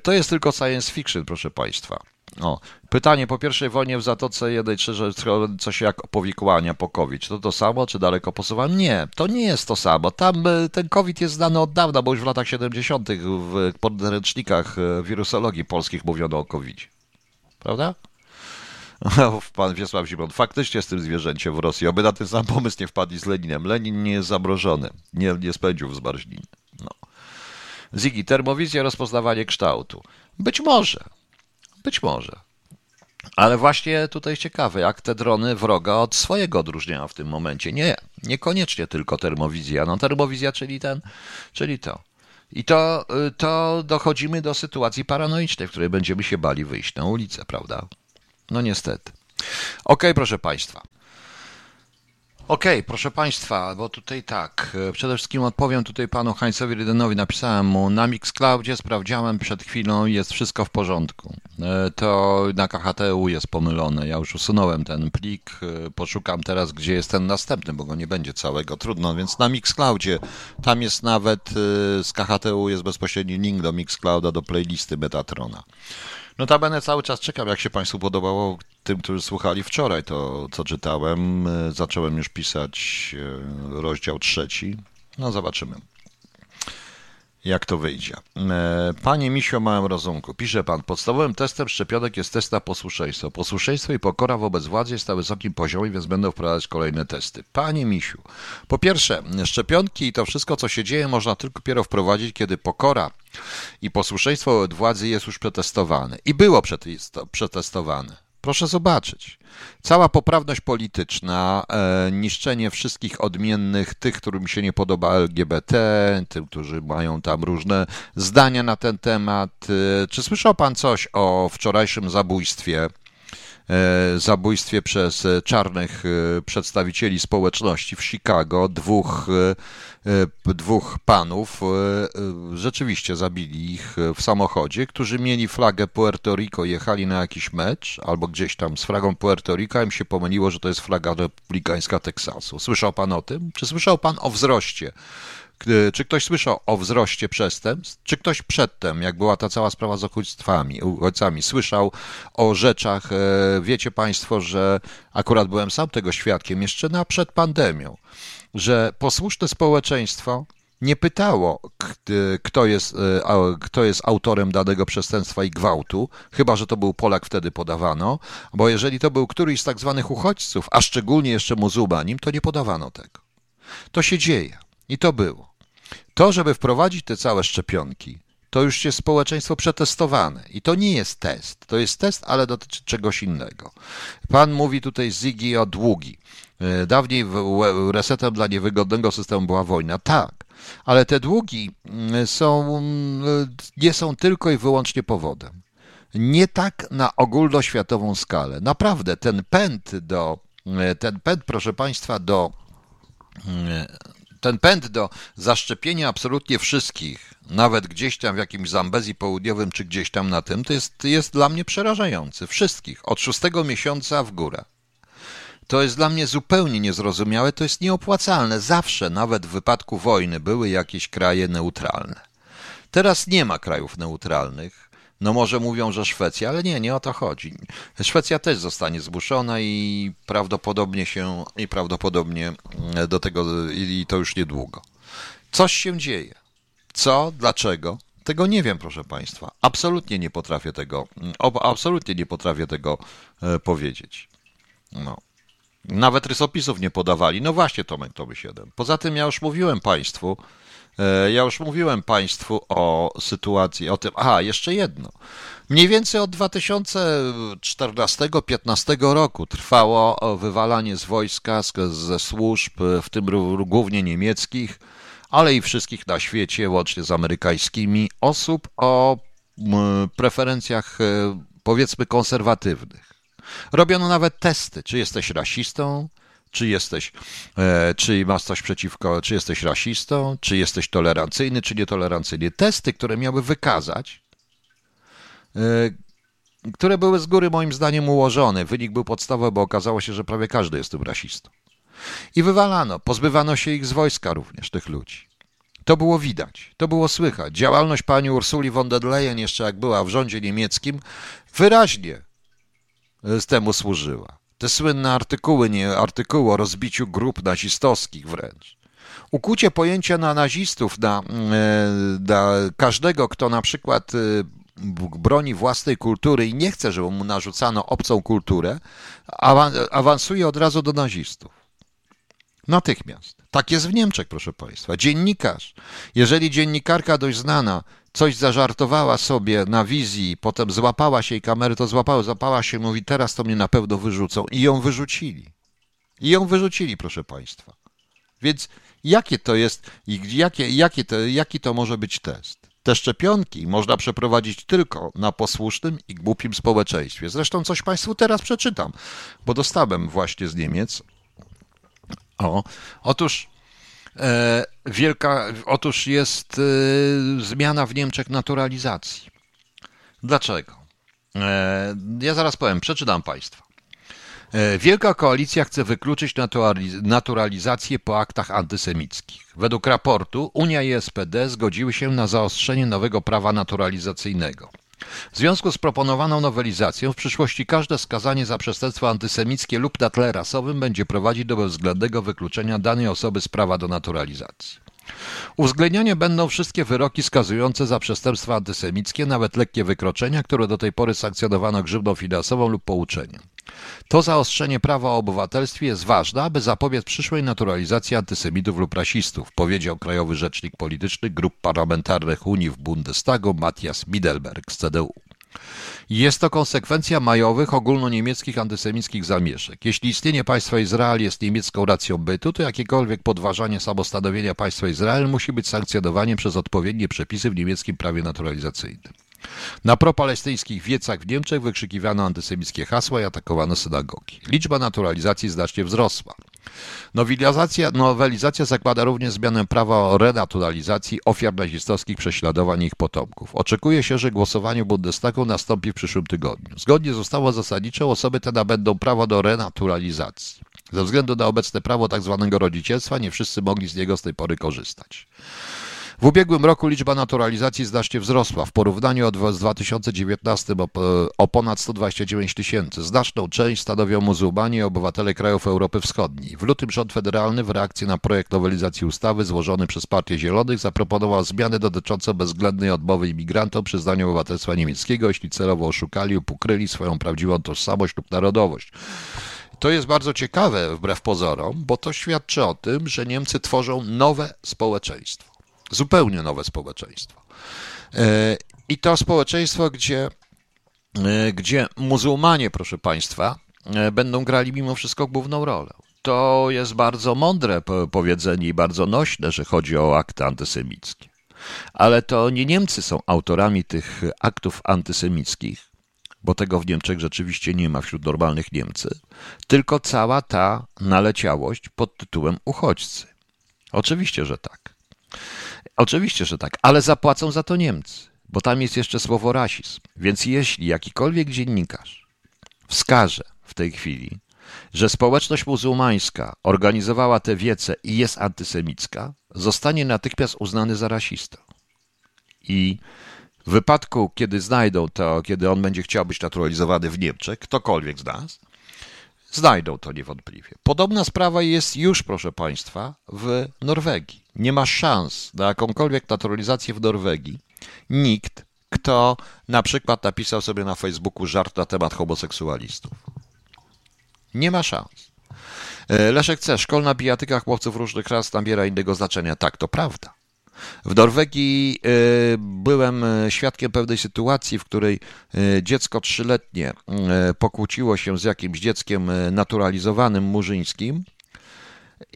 To jest tylko science fiction, proszę Państwa. O, pytanie po pierwszej wojnie w Zatoce jednej że coś jak powikłania po COVID. Czy to to samo, czy daleko posuwam? Nie, to nie jest to samo. Tam e, ten COVID jest znany od dawna, bo już w latach 70. w podręcznikach e, wirusologii polskich mówiono o COVID. Prawda? Pan Wiesław Zimon, faktycznie z tym zwierzęciem w Rosji. Oby na ten sam pomysł nie wpadli z Leninem. Lenin nie jest zamrożony. Nie, nie spędził w. No. Zigi, termowizja, rozpoznawanie kształtu. Być może. Być może. Ale właśnie tutaj ciekawe, jak te drony wroga od swojego odróżniają w tym momencie. Nie, niekoniecznie tylko termowizja. No termowizja, czyli ten, czyli to. I to, y, to dochodzimy do sytuacji paranoicznej, w której będziemy się bali wyjść na ulicę, prawda? No niestety. Okej, okay, proszę Państwa. Okej, okay, proszę Państwa, bo tutaj tak, e, przede wszystkim odpowiem tutaj panu Heinzowi Rydenowi, napisałem mu na Mixcloudzie, sprawdziałem przed chwilą jest wszystko w porządku. E, to na KHTU jest pomylone, ja już usunąłem ten plik, e, poszukam teraz, gdzie jest ten następny, bo go nie będzie całego, trudno, więc na Mixcloudzie, tam jest nawet z KHTU jest bezpośredni link do Mixclouda, do playlisty Metatrona. Notabene cały czas czekam, jak się Państwu podobało tym, którzy słuchali wczoraj to, co czytałem. E, zacząłem już pisać e, rozdział trzeci. No zobaczymy jak to wyjdzie. E, panie Misio, małym rozumku, pisze pan, podstawowym testem szczepionek jest test na posłuszeństwo. Posłuszeństwo i pokora wobec władzy jest na wysokim poziomie, więc będą wprowadzać kolejne testy. Panie Misiu, po pierwsze, szczepionki i to wszystko, co się dzieje, można tylko dopiero wprowadzić, kiedy pokora i posłuszeństwo wobec władzy jest już przetestowane. I było przetestowane. Proszę zobaczyć. Cała poprawność polityczna, e, niszczenie wszystkich odmiennych, tych, którym się nie podoba LGBT, tym, którzy mają tam różne zdania na ten temat. E, czy słyszał pan coś o wczorajszym zabójstwie zabójstwie przez e, czarnych e, przedstawicieli społeczności w Chicago, dwóch, dwóch panów, rzeczywiście zabili ich w samochodzie, którzy mieli flagę Puerto Rico, jechali na jakiś mecz, albo gdzieś tam z flagą Puerto Rico, im się pomyliło, że to jest flaga republikańska Teksasu. Słyszał pan o tym? Czy słyszał pan o wzroście czy ktoś słyszał o wzroście przestępstw? Czy ktoś przedtem, jak była ta cała sprawa z uchodźcami, uchodźcami słyszał o rzeczach, e, wiecie Państwo, że akurat byłem sam tego świadkiem jeszcze na przed pandemią, że posłuszne społeczeństwo nie pytało, kto jest, e, kto jest autorem danego przestępstwa i gwałtu, chyba że to był Polak, wtedy podawano, bo jeżeli to był któryś z tak zwanych uchodźców, a szczególnie jeszcze muzułmanin, to nie podawano tego. To się dzieje i to było. To, żeby wprowadzić te całe szczepionki, to już jest społeczeństwo przetestowane. I to nie jest test. To jest test, ale dotyczy czegoś innego. Pan mówi tutaj Ziggy o długi. E, dawniej resetem dla niewygodnego systemu była wojna. Tak, ale te długi mm, są, mm, nie są tylko i wyłącznie powodem. Nie tak na ogólnoświatową skalę. Naprawdę, ten pęd do, e, ten pęd, proszę Państwa, do ten pęd do zaszczepienia absolutnie wszystkich, nawet gdzieś tam w jakimś Zambezji Południowym czy gdzieś tam na tym, to jest, jest dla mnie przerażający. Wszystkich, od szóstego miesiąca w górę. To jest dla mnie zupełnie niezrozumiałe, to jest nieopłacalne. Zawsze, nawet w wypadku wojny, były jakieś kraje neutralne. Teraz nie ma krajów neutralnych. No może mówią, że Szwecja, ale nie, nie o to chodzi. Szwecja też zostanie zmuszona i prawdopodobnie się, i prawdopodobnie do tego, i to już niedługo. Coś się dzieje. Co? Dlaczego? Tego nie wiem, proszę Państwa. Absolutnie nie potrafię tego, absolutnie nie potrafię tego e, powiedzieć. No. Nawet rysopisów nie podawali. No właśnie, Tomek, to by siedem. Poza tym ja już mówiłem Państwu, e, ja już mówiłem Państwu o sytuacji, o tym. Aha, jeszcze jedno. Mniej więcej od 2014-15 roku trwało wywalanie z wojska, ze służb, w tym głównie niemieckich, ale i wszystkich na świecie, łącznie z amerykańskimi, osób o preferencjach e, powiedzmy konserwatywnych. Robiono nawet testy, czy jesteś rasistą, czy jesteś, e, czy masz coś przeciwko, czy jesteś rasistą, czy jesteś tolerancyjny, czy nietolerancyjny. Testy, które miały wykazać, e, które były z góry moim zdaniem ułożone. Wynik był podstawowy, bo okazało się, że prawie każdy jest tym rasistą. I wywalano, pozbywano się ich z wojska również, tych ludzi. To było widać, to było słychać. Działalność pani Ursuli von der Leyen, jeszcze jak była w rządzie niemieckim, wyraźnie z temu służyła. Te słynne artykuły, nie artykuły o rozbiciu grup nazistowskich wręcz. Ukucie pojęcia na nazistów, na, e, na każdego, kto na przykład e, broni własnej kultury i nie chce, żeby mu narzucano obcą kulturę, awansuje od razu do nazistów. Natychmiast. Tak jest w Niemczech, proszę Państwa. Dziennikarz, jeżeli dziennikarka dość znana coś zażartowała sobie na wizji, potem złapała się i kamery to złapała, złapała się, mówi teraz to mnie na pewno wyrzucą i ją wyrzucili. I ją wyrzucili, proszę Państwa. Więc jakie to jest, jakie, jakie to, jaki to może być test? Te szczepionki można przeprowadzić tylko na posłusznym i głupim społeczeństwie. Zresztą coś Państwu teraz przeczytam, bo dostałem właśnie z Niemiec. O, otóż wielka, otóż jest e, zmiana w Niemczech naturalizacji. Dlaczego? E, ja zaraz powiem, przeczytam Państwa. Wielka koalicja chce wykluczyć naturalizację po aktach antysemickich. Według raportu Unia i SPD zgodziły się na zaostrzenie nowego prawa naturalizacyjnego. W związku z proponowaną nowelizacją w przyszłości każde skazanie za przestępstwo antysemickie lub na tle rasowym będzie prowadzić do bezwzględnego wykluczenia danej osoby z prawa do naturalizacji. Uwzględnione będą wszystkie wyroki skazujące za przestępstwa antysemickie, nawet lekkie wykroczenia, które do tej pory sankcjonowano grzywną finansową lub pouczeniem. To zaostrzenie prawa o obywatelstwie jest ważne, aby zapobiec przyszłej naturalizacji antysemitów lub rasistów, powiedział krajowy rzecznik polityczny grup parlamentarnych Unii w Bundestagu Matthias Middelberg z CDU. Jest to konsekwencja majowych ogólnoniemieckich antysemickich zamieszek. Jeśli istnienie państwa Izrael jest niemiecką racją bytu, to jakiekolwiek podważanie samostanowienia państwa Izrael musi być sankcjonowaniem przez odpowiednie przepisy w niemieckim prawie naturalizacyjnym. Na propalestyńskich wiecach w Niemczech wykrzykiwano antysemickie hasła i atakowano synagogi. Liczba naturalizacji znacznie wzrosła. Nowelizacja, nowelizacja zakłada również zmianę prawa o renaturalizacji ofiar nazistowskich prześladowań i ich potomków. Oczekuje się, że głosowanie Bundestagu nastąpi w przyszłym tygodniu. Zgodnie z ustawą zasadniczą osoby te nabędą prawo do renaturalizacji. Ze względu na obecne prawo tzw. Tak rodzicielstwa nie wszyscy mogli z niego z tej pory korzystać. W ubiegłym roku liczba naturalizacji znacznie wzrosła w porównaniu z 2019 o, o ponad 129 tysięcy. Znaczną część stanowią muzułmanie i obywatele krajów Europy Wschodniej. W lutym rząd federalny w reakcji na projekt nowelizacji ustawy złożony przez Partię Zielonych zaproponował zmiany dotyczące bezwzględnej odmowy imigrantom przyznania obywatelstwa niemieckiego, jeśli celowo oszukali lub ukryli swoją prawdziwą tożsamość lub narodowość. To jest bardzo ciekawe wbrew pozorom, bo to świadczy o tym, że Niemcy tworzą nowe społeczeństwo zupełnie nowe społeczeństwo. E, I to społeczeństwo, gdzie, e, gdzie muzułmanie, proszę Państwa, e, będą grali mimo wszystko główną rolę. To jest bardzo mądre powiedzenie i bardzo nośne, że chodzi o akty antysemickie. Ale to nie Niemcy są autorami tych aktów antysemickich, bo tego w Niemczech rzeczywiście nie ma wśród normalnych Niemcy, tylko cała ta naleciałość pod tytułem uchodźcy. Oczywiście, że tak. Oczywiście, że tak, ale zapłacą za to Niemcy, bo tam jest jeszcze słowo rasizm. Więc jeśli jakikolwiek dziennikarz wskaże w tej chwili, że społeczność muzułmańska organizowała te wiece i jest antysemicka, zostanie natychmiast uznany za rasistę. I w wypadku, kiedy znajdą to, kiedy on będzie chciał być naturalizowany w Niemczech, ktokolwiek z nas, znajdą to niewątpliwie. Podobna sprawa jest już, proszę Państwa, w Norwegii. Nie ma szans na jakąkolwiek naturalizację w Norwegii, Nikt, kto na przykład napisał sobie na Facebooku żart na temat homoseksualistów. Nie ma szans. E, Leszek C. Szkolna bijatyka chłopców różnych ras nabiera innego znaczenia. Tak, to prawda. W Norwegii e, byłem e, świadkiem pewnej sytuacji, w której dziecko trzyletnie pokłóciło się z jakimś dzieckiem naturalizowanym murzyńskim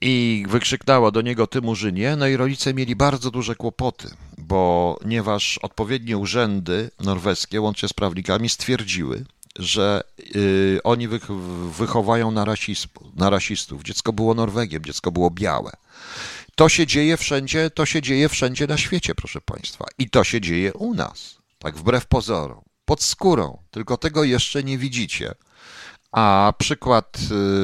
i wykrzyknęło do niego ty murzynie, no i rodzice mieli bardzo duże kłopoty, bo ponieważ odpowiednie urzędy norweskie, łącznie z prawnikami, stwierdziły, że oni wych, wychowają na, na rasistów. Dziecko było Norwegiem, dziecko było białe. To się dzieje wszędzie, to się dzieje wszędzie na świecie, proszę Państwa. I to się dzieje u nas, tak wbrew pozorom, pod skórą, tylko tego jeszcze nie widzicie. A przykład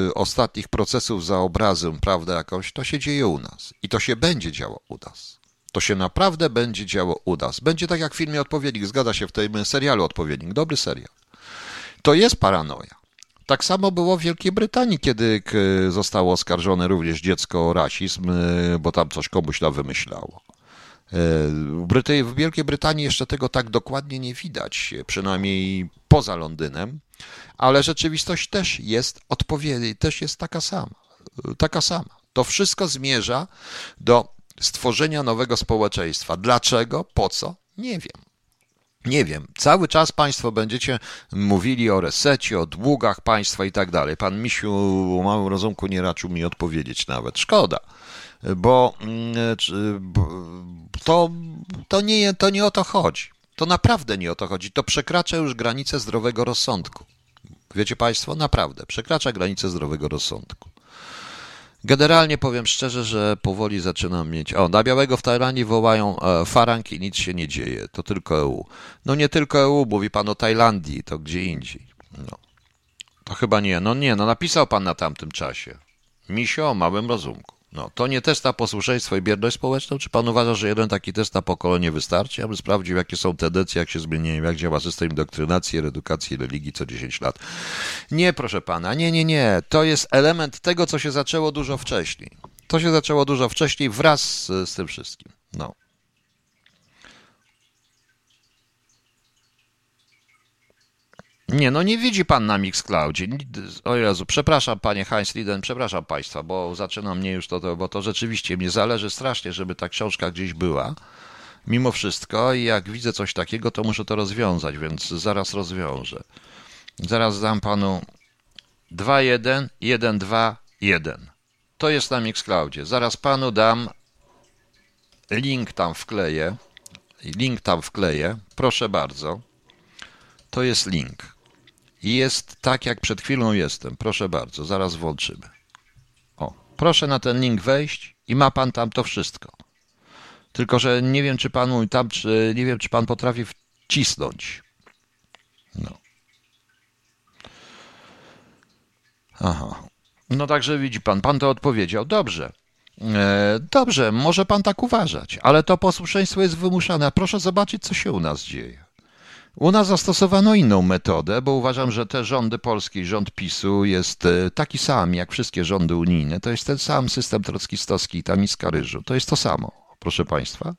y, ostatnich procesów za obrazem, prawda, jakąś, to się dzieje u nas. I to się będzie działo u nas. To się naprawdę będzie działo u nas. Będzie tak jak w filmie Odpowiednik, zgadza się w tym serialu Odpowiednik. Dobry serial. To jest paranoja. Tak samo było w Wielkiej Brytanii, kiedy zostało oskarżone również dziecko o rasizm, y, bo tam coś komuś tam wymyślało. Y, w Wielkiej Brytanii jeszcze tego tak dokładnie nie widać, przynajmniej poza Londynem, ale rzeczywistość też jest odpowiednia, też jest taka sama. Taka sama. To wszystko zmierza do stworzenia nowego społeczeństwa. Dlaczego? Po co? Nie wiem. Nie wiem, cały czas Państwo będziecie mówili o resecie, o długach państwa i tak dalej. Pan Misiu o małym rozumku nie raczył mi odpowiedzieć nawet. Szkoda, bo mm, to, to, nie, to nie o to chodzi. To naprawdę nie o to chodzi. To przekracza już granicę zdrowego rozsądku. Wiecie Państwo, naprawdę przekracza granicę zdrowego rozsądku. Generalnie powiem szczerze, że powoli zaczynam mieć. O, na białego w Tajlandii wołają e, farang i nic się nie dzieje. To tylko EU. No nie tylko EU, mówi pan o Tajlandii, to gdzie indziej. No. To chyba nie. No nie, no napisał pan na tamtym czasie. Misio o małym rozumku. No, to nie test na posłuszeństwo i bierność społeczną? Czy pan uważa, że jeden taki test na pokolenie wystarczy, aby sprawdził, jakie są tendencje, jak się zmieniają, jak działa system indoktrynacji, edukacji, religii co 10 lat? Nie, proszę pana, nie, nie, nie. To jest element tego, co się zaczęło dużo wcześniej. To się zaczęło dużo wcześniej wraz z, z tym wszystkim. No. Nie, no nie widzi pan na Mixcloudzie. O Jezu, przepraszam panie Heinz Liden, przepraszam państwa, bo zaczyna mnie już to, bo to rzeczywiście mnie zależy strasznie, żeby ta książka gdzieś była. Mimo wszystko i jak widzę coś takiego, to muszę to rozwiązać, więc zaraz rozwiążę. Zaraz dam panu 2.1, 1.2, 1. To jest na Mixcloudzie. Zaraz panu dam link tam wkleję. Link tam wkleję. Proszę bardzo. To jest link. Jest tak, jak przed chwilą jestem. Proszę bardzo, zaraz włączymy. O, proszę na ten link wejść i ma pan tam to wszystko. Tylko, że nie wiem, czy panu tam, czy, nie wiem, czy pan potrafi wcisnąć. No. Aha. No także widzi pan, pan to odpowiedział. Dobrze. E, dobrze, może pan tak uważać, ale to posłuszeństwo jest wymuszane. Proszę zobaczyć, co się u nas dzieje. U nas zastosowano inną metodę, bo uważam, że te rządy polskie, rząd PiSu jest e, taki sam jak wszystkie rządy unijne. To jest ten sam system trockistowski i ta miska ryżu. To jest to samo, proszę Państwa.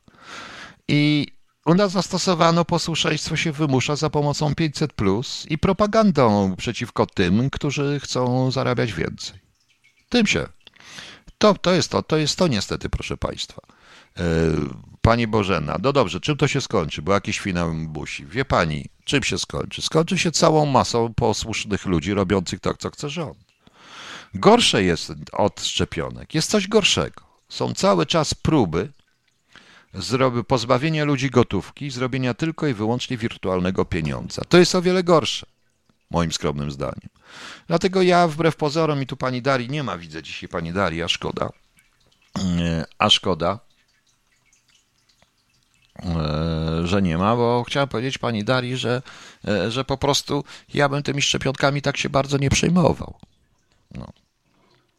I u nas zastosowano posłuszeństwo się wymusza za pomocą 500 plus i propagandą przeciwko tym, którzy chcą zarabiać więcej. Tym się. To, to jest to, to jest to niestety, proszę Państwa. E, pani Bożena, no dobrze, czym to się skończy? Bo jakiś finał busi. Wie pani, czym się skończy? Skończy się całą masą posłusznych ludzi robiących to, co chce rząd. Gorsze jest od szczepionek. Jest coś gorszego. Są cały czas próby zrobi, pozbawienia ludzi gotówki, zrobienia tylko i wyłącznie wirtualnego pieniądza. To jest o wiele gorsze, moim skromnym zdaniem. Dlatego ja, wbrew pozorom, i tu pani Darii nie ma, widzę dzisiaj pani Darii, a szkoda, e, a szkoda, że nie ma, bo chciałem powiedzieć pani Darii, że, e, że po prostu ja bym tymi szczepionkami tak się bardzo nie przejmował. No.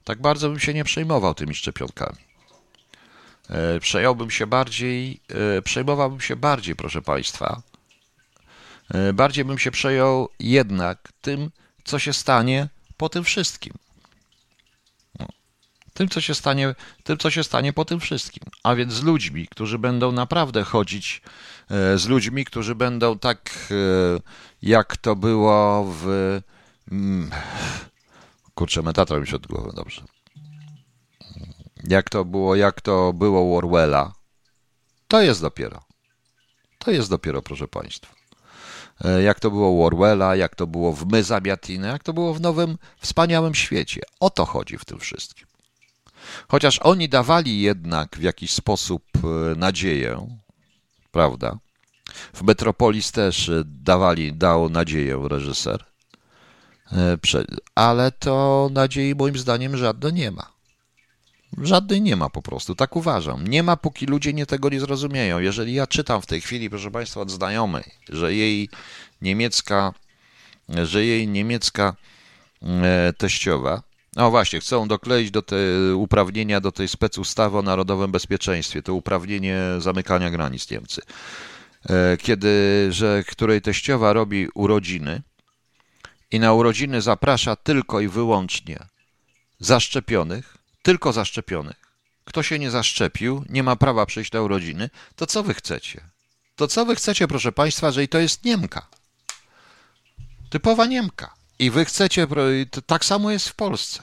Tak bardzo bym się nie przejmował tymi szczepionkami. E, przejąłbym się bardziej, przejmowałbym się bardziej, proszę państwa. Bardziej bym się przejął jednak tym, co się stanie po tym wszystkim tym, co się stanie, tym, co się stanie po tym wszystkim. A więc z ludźmi, którzy będą naprawdę chodzić z ludźmi, którzy będą tak, jak to było w. Mm, kurczę, metator mi od głowy, dobrze. Jak to było, jak to było Orwella. To jest dopiero. To jest dopiero, proszę Państwa. E, jak to było u Orwella, jak to było w My jak to było w nowym, wspaniałym świecie. O to chodzi w tym wszystkim. Chociaż oni dawali jednak w jakiś sposób e, nadzieję, prawda? W Metropolis też e, dawali, dał nadzieję reżyser, ale to nadziei moim zdaniem żadnej nie ma. Żadnej nie ma po prostu, tak uważam. Nie ma, póki ludzie nie tego nie zrozumieją. Jeżeli ja czytam w tej chwili, proszę Państwa, od znajomej, że jej niemiecka, że jej niemiecka e, teściowa, no właśnie, chcą dokleić do te uprawnienia do tej specustawy o narodowym bezpieczeństwie, to uprawnienie zamykania granic Niemcy. E, kiedy, że której teściowa robi urodziny i na urodziny zaprasza tylko i wyłącznie zaszczepionych, tylko zaszczepionych. Kto się nie zaszczepił, nie ma prawa przyjść na urodziny, to co wy chcecie? To co wy chcecie, proszę Państwa, że i to jest Niemka? Typowa Niemka. I wy chcecie, tak samo jest w Polsce.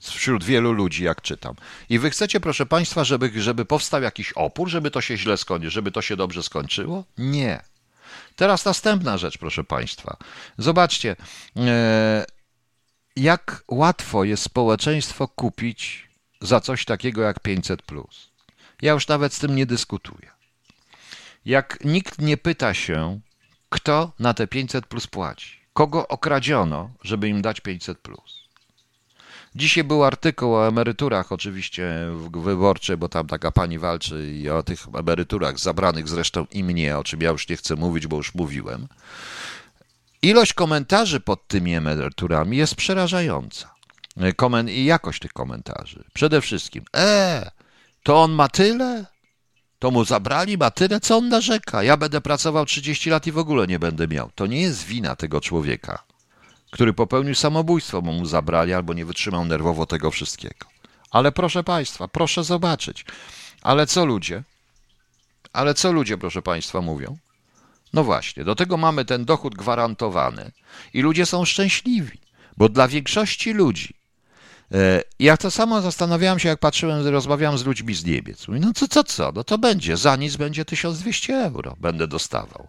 Wśród wielu ludzi, jak czytam. I wy chcecie, proszę Państwa, żeby, żeby powstał jakiś opór, żeby to się źle skończyło, żeby to się dobrze skończyło? Nie. Teraz następna rzecz, proszę Państwa. Zobaczcie. E, jak łatwo jest społeczeństwo kupić za coś takiego jak 500. Ja już nawet z tym nie dyskutuję. Jak nikt nie pyta się, kto na te 500 plus płaci, kogo okradziono, żeby im dać 500 plus. Dzisiaj był artykuł o emeryturach, oczywiście wyborczej, bo tam taka pani walczy i o tych emeryturach zabranych zresztą i mnie, o czym ja już nie chcę mówić, bo już mówiłem. Ilość komentarzy pod tymi emeryturami jest przerażająca. Komen I jakość tych komentarzy. Przede wszystkim, e, to on ma tyle? To mu zabrali, ma tyle, co on narzeka. Ja będę pracował 30 lat i w ogóle nie będę miał. To nie jest wina tego człowieka, który popełnił samobójstwo, bo mu zabrali albo nie wytrzymał nerwowo tego wszystkiego. Ale proszę Państwa, proszę zobaczyć. Ale co ludzie? Ale co ludzie, proszę Państwa, mówią? No właśnie, do tego mamy ten dochód gwarantowany i ludzie są szczęśliwi, bo dla większości ludzi. E, ja to samo zastanawiałem się, jak patrzyłem, rozmawiałem z ludźmi z Niemiec. Mówię, no co, co, co, no to będzie, za nic będzie 1200 euro, będę dostawał.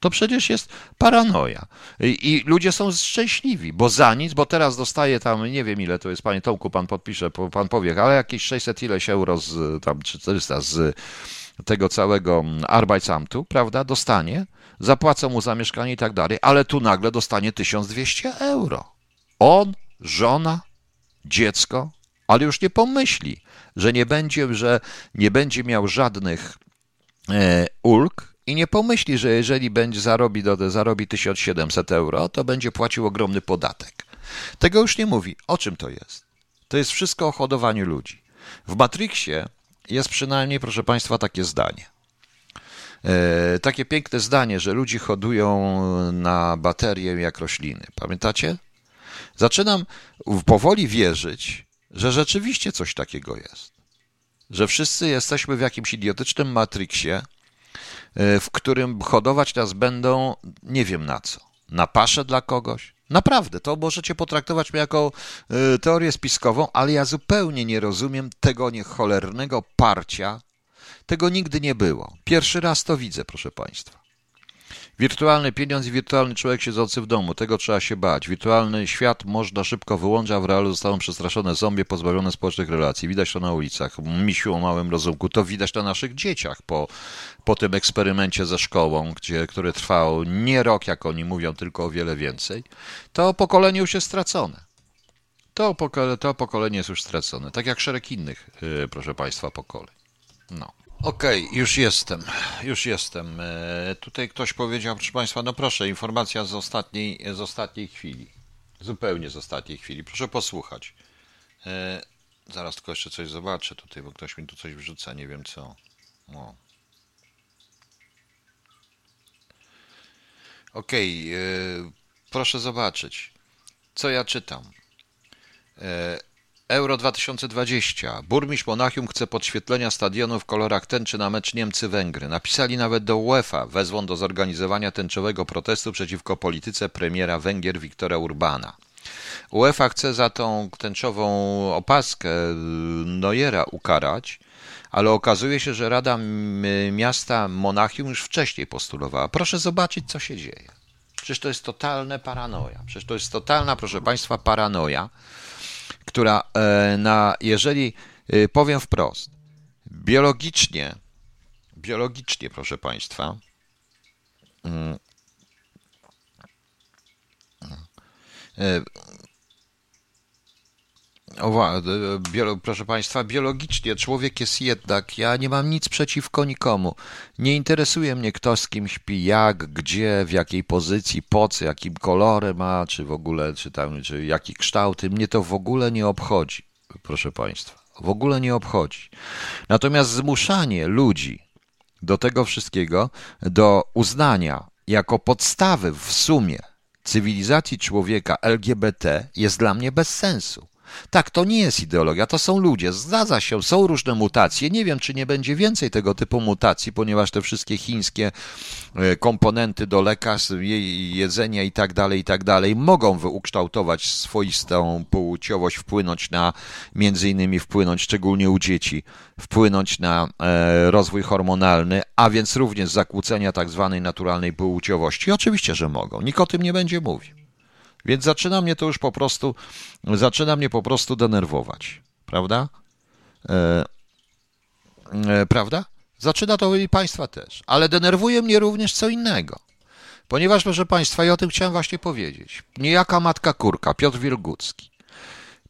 To przecież jest paranoja. I, I, ludzie są szczęśliwi, bo za nic, bo teraz dostaje tam, nie wiem ile to jest, panie Tomku, pan podpisze, pan powie, ale jakieś 600 ileś euro z, tam, czy 400 z tego całego Arbeitsamtu, prawda, dostanie, zapłacą mu za mieszkanie i tak dalej, ale tu nagle dostanie 1200 euro. On, żona, dziecko, ale już nie pomyśli, że nie będzie, że nie będzie miał żadnych e, ulg i nie pomyśli, że jeżeli będzie zarobi, zarobi 1700 euro, to będzie płacił ogromny podatek. Tego już nie mówi. O czym to jest? To jest wszystko o hodowaniu ludzi. W Matrixie jest przynajmniej, proszę Państwa, takie zdanie. E, takie piękne zdanie, że ludzie hodują na baterię jak rośliny. Pamiętacie? Zaczynam powoli wierzyć, że rzeczywiście coś takiego jest. Że wszyscy jesteśmy w jakimś idiotycznym matriksie, e, w którym hodować nas będą nie wiem na co. Na paszę dla kogoś, Naprawdę, to możecie potraktować mnie jako y, teorię spiskową, ale ja zupełnie nie rozumiem tego niecholernego parcia. Tego nigdy nie było. Pierwszy raz to widzę, proszę Państwa. Wirtualny pieniądz i wirtualny człowiek siedzący w domu. Tego trzeba się bać. Wirtualny świat można szybko wyłączyć, a w realu zostaną przestraszone zombie pozbawione społecznych relacji. Widać to na ulicach. Misiu o małym rozumku. To widać na naszych dzieciach po, po tym eksperymencie ze szkołą, gdzie, który trwał nie rok, jak oni mówią, tylko o wiele więcej. To pokolenie już jest stracone. To, pokole, to pokolenie jest już stracone. Tak jak szereg innych, yy, proszę Państwa, pokoleń. No. Okej, okay, już jestem, już jestem. E, tutaj ktoś powiedział, proszę Państwa, no proszę, informacja z ostatniej, z ostatniej chwili. Zupełnie z ostatniej chwili. Proszę posłuchać. E, zaraz tylko jeszcze coś zobaczę tutaj, bo ktoś mi tu coś wrzuca, nie wiem co. O. Okej, okay, proszę zobaczyć, co ja czytam. Euro 2020. Burmistrz Monachium chce podświetlenia stadionu w kolorach tęczy na mecz Niemcy-Węgry. Napisali nawet do UEFA. Wezwą do zorganizowania tęczowego protestu przeciwko polityce premiera Węgier Wiktora Urbana. UEFA chce za tą tęczową opaskę Neuera ukarać, ale okazuje się, że Rada Miasta Monachium już wcześniej postulowała. Proszę zobaczyć, co się dzieje. Przecież to jest totalne paranoja. Przecież to jest totalna, proszę Państwa, paranoja, która e, na, jeżeli e, powiem wprost, biologicznie, biologicznie, proszę Państwa, mm, e, o, bio, proszę Państwa, biologicznie człowiek jest jednak. Ja nie mam nic przeciwko nikomu. Nie interesuje mnie, kto z kim śpi, jak, gdzie, w jakiej pozycji, po co, jakim kolorem ma, czy w ogóle, czy tam, czy jaki kształty. Mnie to w ogóle nie obchodzi, proszę Państwa. W ogóle nie obchodzi. Natomiast zmuszanie ludzi do tego wszystkiego, do uznania jako podstawy w sumie cywilizacji człowieka LGBT jest dla mnie bez sensu. Tak, to nie jest ideologia, to są ludzie. Zgadza się, są różne mutacje. Nie wiem, czy nie będzie więcej tego typu mutacji, ponieważ te wszystkie chińskie e, komponenty do lekarstw, jedzenia i tak dalej, i tak dalej, mogą ukształtować swoistą płciowość, wpłynąć na, między innymi wpłynąć, szczególnie u dzieci, wpłynąć na e, rozwój hormonalny, a więc również zakłócenia tak zwanej naturalnej płciowości. Oczywiście, że mogą. Nikt o tym nie będzie mówił. Więc zaczyna mnie to już po prostu, zaczyna mnie po prostu denerwować, prawda? E, e, prawda? Zaczyna to i Państwa też. Ale denerwuje mnie również co innego. Ponieważ, proszę Państwa, i o tym chciałem właśnie powiedzieć. Niejaka matka kurka, Piotr Wielgucki,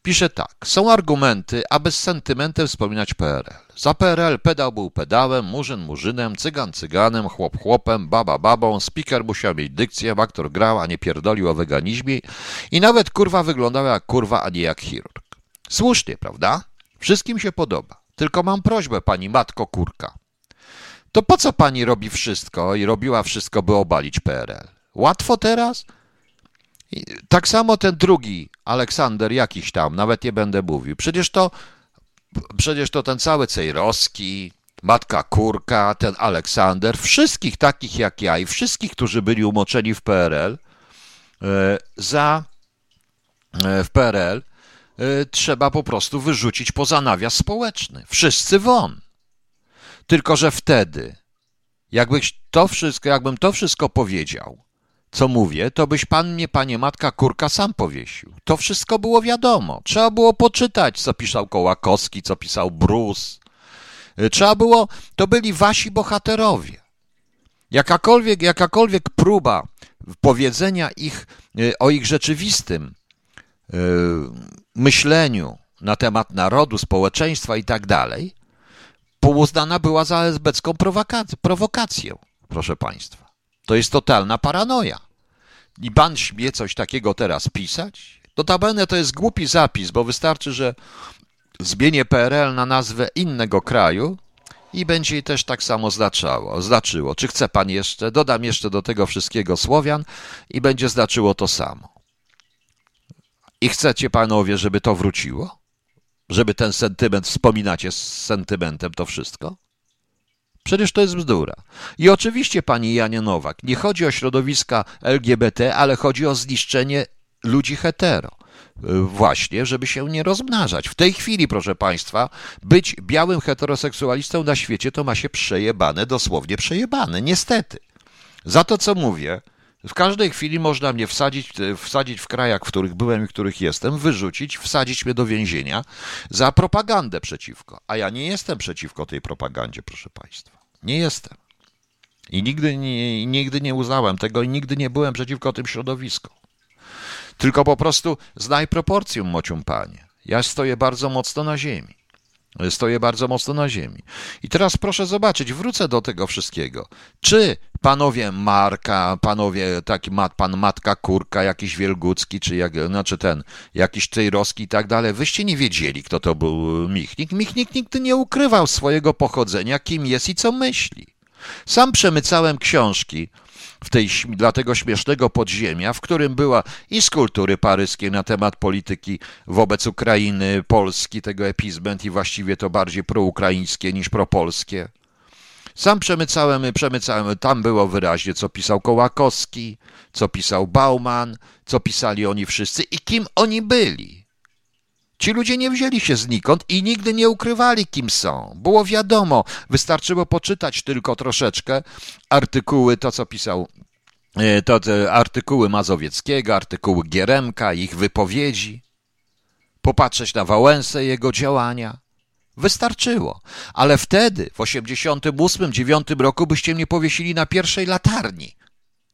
Pisze tak. Są argumenty, aby z sentymentem wspominać PRL. Za PRL pedał był pedałem, murzyn murzynem, cygan cyganem, chłop chłopem, baba babą, speaker musiał mieć dykcję, aktor grał, a nie pierdolił o weganizmie i nawet kurwa wyglądał jak kurwa, a nie jak chirurg. Słusznie, prawda? Wszystkim się podoba. Tylko mam prośbę, pani matko kurka. To po co pani robi wszystko i robiła wszystko, by obalić PRL? Łatwo teraz? Tak samo ten drugi, Aleksander jakiś tam, nawet nie będę mówił. Przecież to, przecież to ten cały Cejrowski, Matka Kurka, ten Aleksander, wszystkich takich jak ja i wszystkich, którzy byli umoczeni w PRL, e, za e, w PRL e, trzeba po prostu wyrzucić poza nawias społeczny. Wszyscy won. Tylko, że wtedy, jakbyś to wszystko, jakbym to wszystko powiedział, co mówię, to byś pan mnie, panie matka kurka, sam powiesił. To wszystko było wiadomo. Trzeba było poczytać, co pisał Kołakowski, co pisał Bruce. Trzeba było, to byli wasi bohaterowie. Jakakolwiek, jakakolwiek próba powiedzenia ich e, o ich rzeczywistym e, myśleniu na temat narodu, społeczeństwa i tak dalej, uznana była za lesbecką prowokację, proszę Państwa. To jest totalna paranoja. I pan śmie coś takiego teraz pisać? Notabene to jest głupi zapis, bo wystarczy, że zmienię PRL na nazwę innego kraju i będzie też tak samo znaczyło. znaczyło. Czy chce pan jeszcze? Dodam jeszcze do tego wszystkiego Słowian i będzie znaczyło to samo. I chcecie panowie, żeby to wróciło? Żeby ten sentyment, wspominacie z sentymentem to wszystko? Przecież to jest bzdura. I oczywiście, pani Janie Nowak, nie chodzi o środowiska LGBT, ale chodzi o zniszczenie ludzi hetero. Właśnie, żeby się nie rozmnażać. W tej chwili, proszę Państwa, być białym heteroseksualistą na świecie to ma się przejebane, dosłownie przejebane, niestety. Za to, co mówię, w każdej chwili można mnie wsadzić, wsadzić w krajach, w których byłem i w których jestem, wyrzucić, wsadzić mnie do więzienia za propagandę przeciwko. A ja nie jestem przeciwko tej propagandzie, proszę Państwa. Nie jestem. I nigdy nie, nigdy nie uznałem tego i nigdy nie byłem przeciwko tym środowiskom. Tylko po prostu znaj proporcję, mocium panie. Ja stoję bardzo mocno na ziemi. Stoję bardzo mocno na ziemi. I teraz proszę zobaczyć, wrócę do tego wszystkiego. Czy panowie Marka, panowie, taki mat, pan Matka Kurka, jakiś Wielgucki, czy jak, znaczy ten, jakiś Tejrowski i tak dalej, wyście nie wiedzieli, kto to był Michnik. Michnik nigdy nie ukrywał swojego pochodzenia, kim jest i co myśli. Sam przemycałem książki w tej, dla tego śmiesznego podziemia, w którym była i z kultury paryskiej na temat polityki wobec Ukrainy, Polski, tego epizment i właściwie to bardziej proukraińskie niż propolskie. Sam przemycałem, przemycałem, tam było wyraźnie, co pisał Kołakowski, co pisał Bauman, co pisali oni wszyscy i kim oni byli. Ci ludzie nie wzięli się znikąd i nigdy nie ukrywali, kim są. Było wiadomo, wystarczyło poczytać tylko troszeczkę artykuły, to co pisał e, to artykuły Mazowieckiego, artykuły Gieremka, ich wypowiedzi, popatrzeć na Wałęsę, jego działania. Wystarczyło. Ale wtedy, w 88-9 roku, byście mnie powiesili na pierwszej latarni.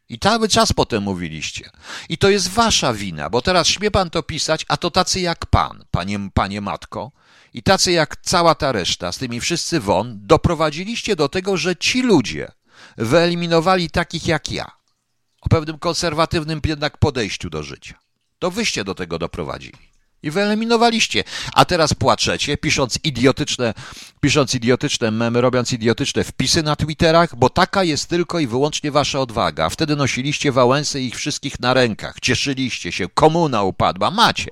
I cały czas potem mówiliście. I to jest wasza wina, bo teraz śmie pan to pisać, a to tacy jak pan, panie, panie matko, i tacy jak cała ta reszta, z tymi wszyscy won, doprowadziliście do tego, że ci ludzie wyeliminowali takich jak ja, o pewnym konserwatywnym jednak podejściu do życia. To wyście do tego doprowadzili i wyeliminowaliście. A teraz płaczecie, pisząc idiotyczne, pisząc idiotyczne memy, robiąc idiotyczne wpisy na Twitterach, bo taka jest tylko i wyłącznie wasza odwaga. Wtedy nosiliście Wałęsy ich wszystkich na rękach, cieszyliście się, komuna upadła, macie.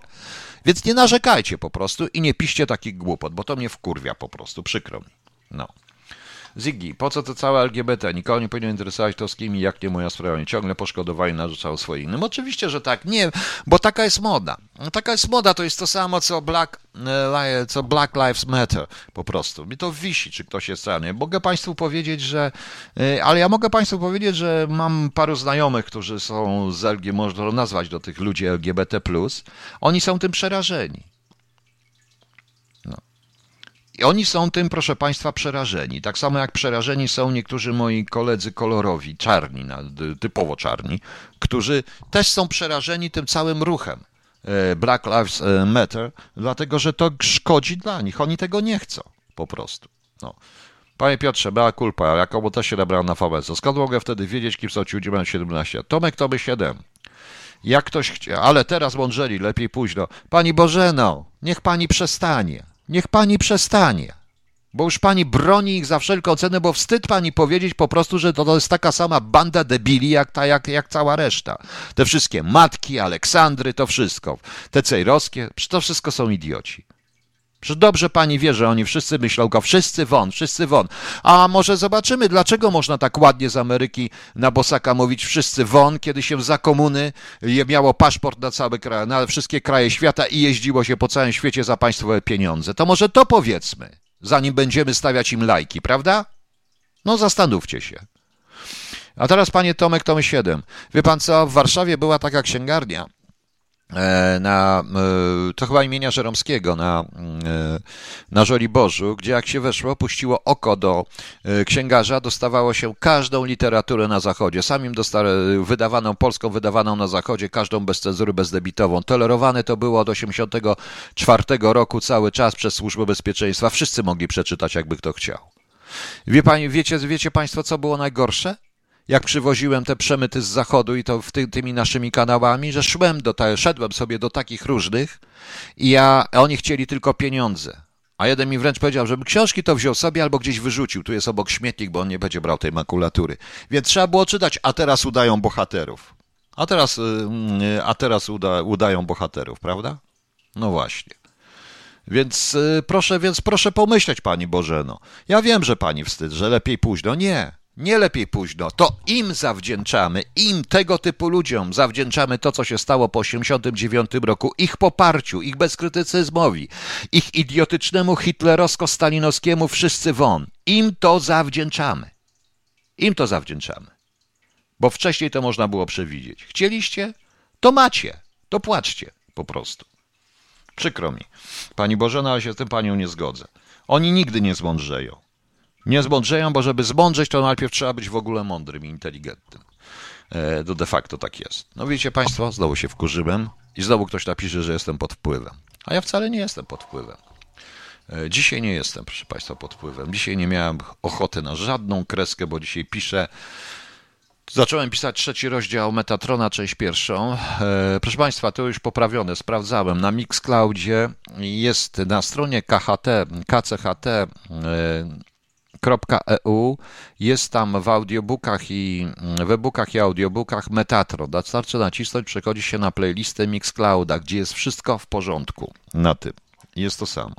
Więc nie narzekajcie po prostu i nie piszcie takich głupot, bo to mnie wkurwia po prostu, przykro mi. No. Ziggy, po co to całe LGBT? Nikogo nie powinien interesować to z kim i jak nie moja sprawa. Nie ciągle poszkodowali narzucało swoje innym. Oczywiście, że tak. Nie, bo taka jest moda. Taka jest moda, to jest to samo, co Black, e, co Black Lives Matter po prostu. Mi to wisi, czy ktoś jest stanie. Mogę Państwu powiedzieć, że, e, ale ja mogę Państwu powiedzieć, że mam paru znajomych, którzy są z LGBT, można nazwać do tych ludzi LGBT+. Oni są tym przerażeni. I oni są tym, proszę Państwa, przerażeni. Tak samo jak przerażeni są niektórzy moi koledzy kolorowi, czarni, typowo czarni, którzy też są przerażeni tym całym ruchem e, Black Lives e, Matter, dlatego że to szkodzi dla nich. Oni tego nie chcą, po prostu. No. Panie Piotrze, była kulpa, jakoby też się nabrała na VS. Skąd mogę wtedy wiedzieć, kim są ci ludzie mają 17? Tomek to by 7. Jak ktoś chciał, ale teraz mądrzeli, lepiej późno. Pani Bożeno, niech pani przestanie. Niech pani przestanie. Bo już pani broni ich za wszelką cenę, bo wstyd pani powiedzieć po prostu, że to jest taka sama banda debili, jak, ta, jak, jak cała reszta. Te wszystkie matki, Aleksandry, to wszystko. Te cejrowskie, to wszystko są idioci. Że dobrze pani wie, że oni wszyscy myślą go, wszyscy won, wszyscy won. A może zobaczymy, dlaczego można tak ładnie z Ameryki na Bosaka mówić wszyscy won, kiedy się za komuny miało paszport na całe kraje, na wszystkie kraje świata i jeździło się po całym świecie za państwowe pieniądze. To może to powiedzmy, zanim będziemy stawiać im lajki, prawda? No zastanówcie się. A teraz panie Tomek, Tomy 7. Wie pan co, w Warszawie była taka księgarnia, na, e, to chyba imienia Żeromskiego na, e, na Żoliborzu, gdzie jak się weszło, puściło oko do księgarza, dostawało się każdą literaturę na zachodzie, samim dostali, wydawaną, polską wydawaną na zachodzie, każdą bez cenzury, bezdebitową. Tolerowane to było od 1984 roku cały czas przez Służbę Bezpieczeństwa. Wszyscy mogli przeczytać, jakby kto chciał. Wie pani, wiecie, wiecie Państwo, co było najgorsze? Jak przywoziłem te przemyty z zachodu i to w ty, tymi naszymi kanałami, że szłem do ta, szedłem sobie do takich różnych i ja, oni chcieli tylko pieniądze. A jeden mi wręcz powiedział, żeby książki to wziął sobie albo gdzieś wyrzucił. Tu jest obok śmietnik, bo on nie będzie brał tej makulatury. Więc trzeba było czytać, a teraz udają bohaterów. A teraz, y, a teraz uda, udają bohaterów, prawda? No właśnie. Więc y, proszę, więc proszę pomyśleć, pani Bożeno. Ja wiem, że pani wstyd, że lepiej późno. Nie. Nie lepiej późno. To im zawdzięczamy, im tego typu ludziom zawdzięczamy to, co się stało po 1989 roku, ich poparciu, ich bezkrytycyzmowi, ich idiotycznemu hitlerowsko-stalinowskiemu wszyscy won. Im to zawdzięczamy. Im to zawdzięczamy. Bo wcześniej to można było przewidzieć. Chcieliście? To macie. To płaczcie po prostu. Przykro mi. Pani Bożena, ale się z tym panią nie zgodzę. Oni nigdy nie zmądrzeją. Nie zmądrzeją, bo żeby zmądrzeć, to najpierw trzeba być w ogóle mądrym i inteligentnym. E, to de facto tak jest. No wiecie Państwo, znowu się wkurzyłem i znowu ktoś napisze, że jestem pod wpływem. A ja wcale nie jestem pod wpływem. E, dzisiaj nie jestem, proszę Państwa, pod wpływem. Dzisiaj nie miałem ochoty na żadną kreskę, bo dzisiaj piszę. Zacząłem pisać trzeci rozdział Metatrona, część pierwszą. E, proszę Państwa, to już poprawione, sprawdzałem. Na Mixcloudzie jest na stronie KHT, KCHT .eu jest tam w audiobookach i w e-bookach i audiobookach Metatron. Wystarczy nacisnąć, przechodzi się na playlistę Mixclouda, gdzie jest wszystko w porządku na tym. Jest to samo.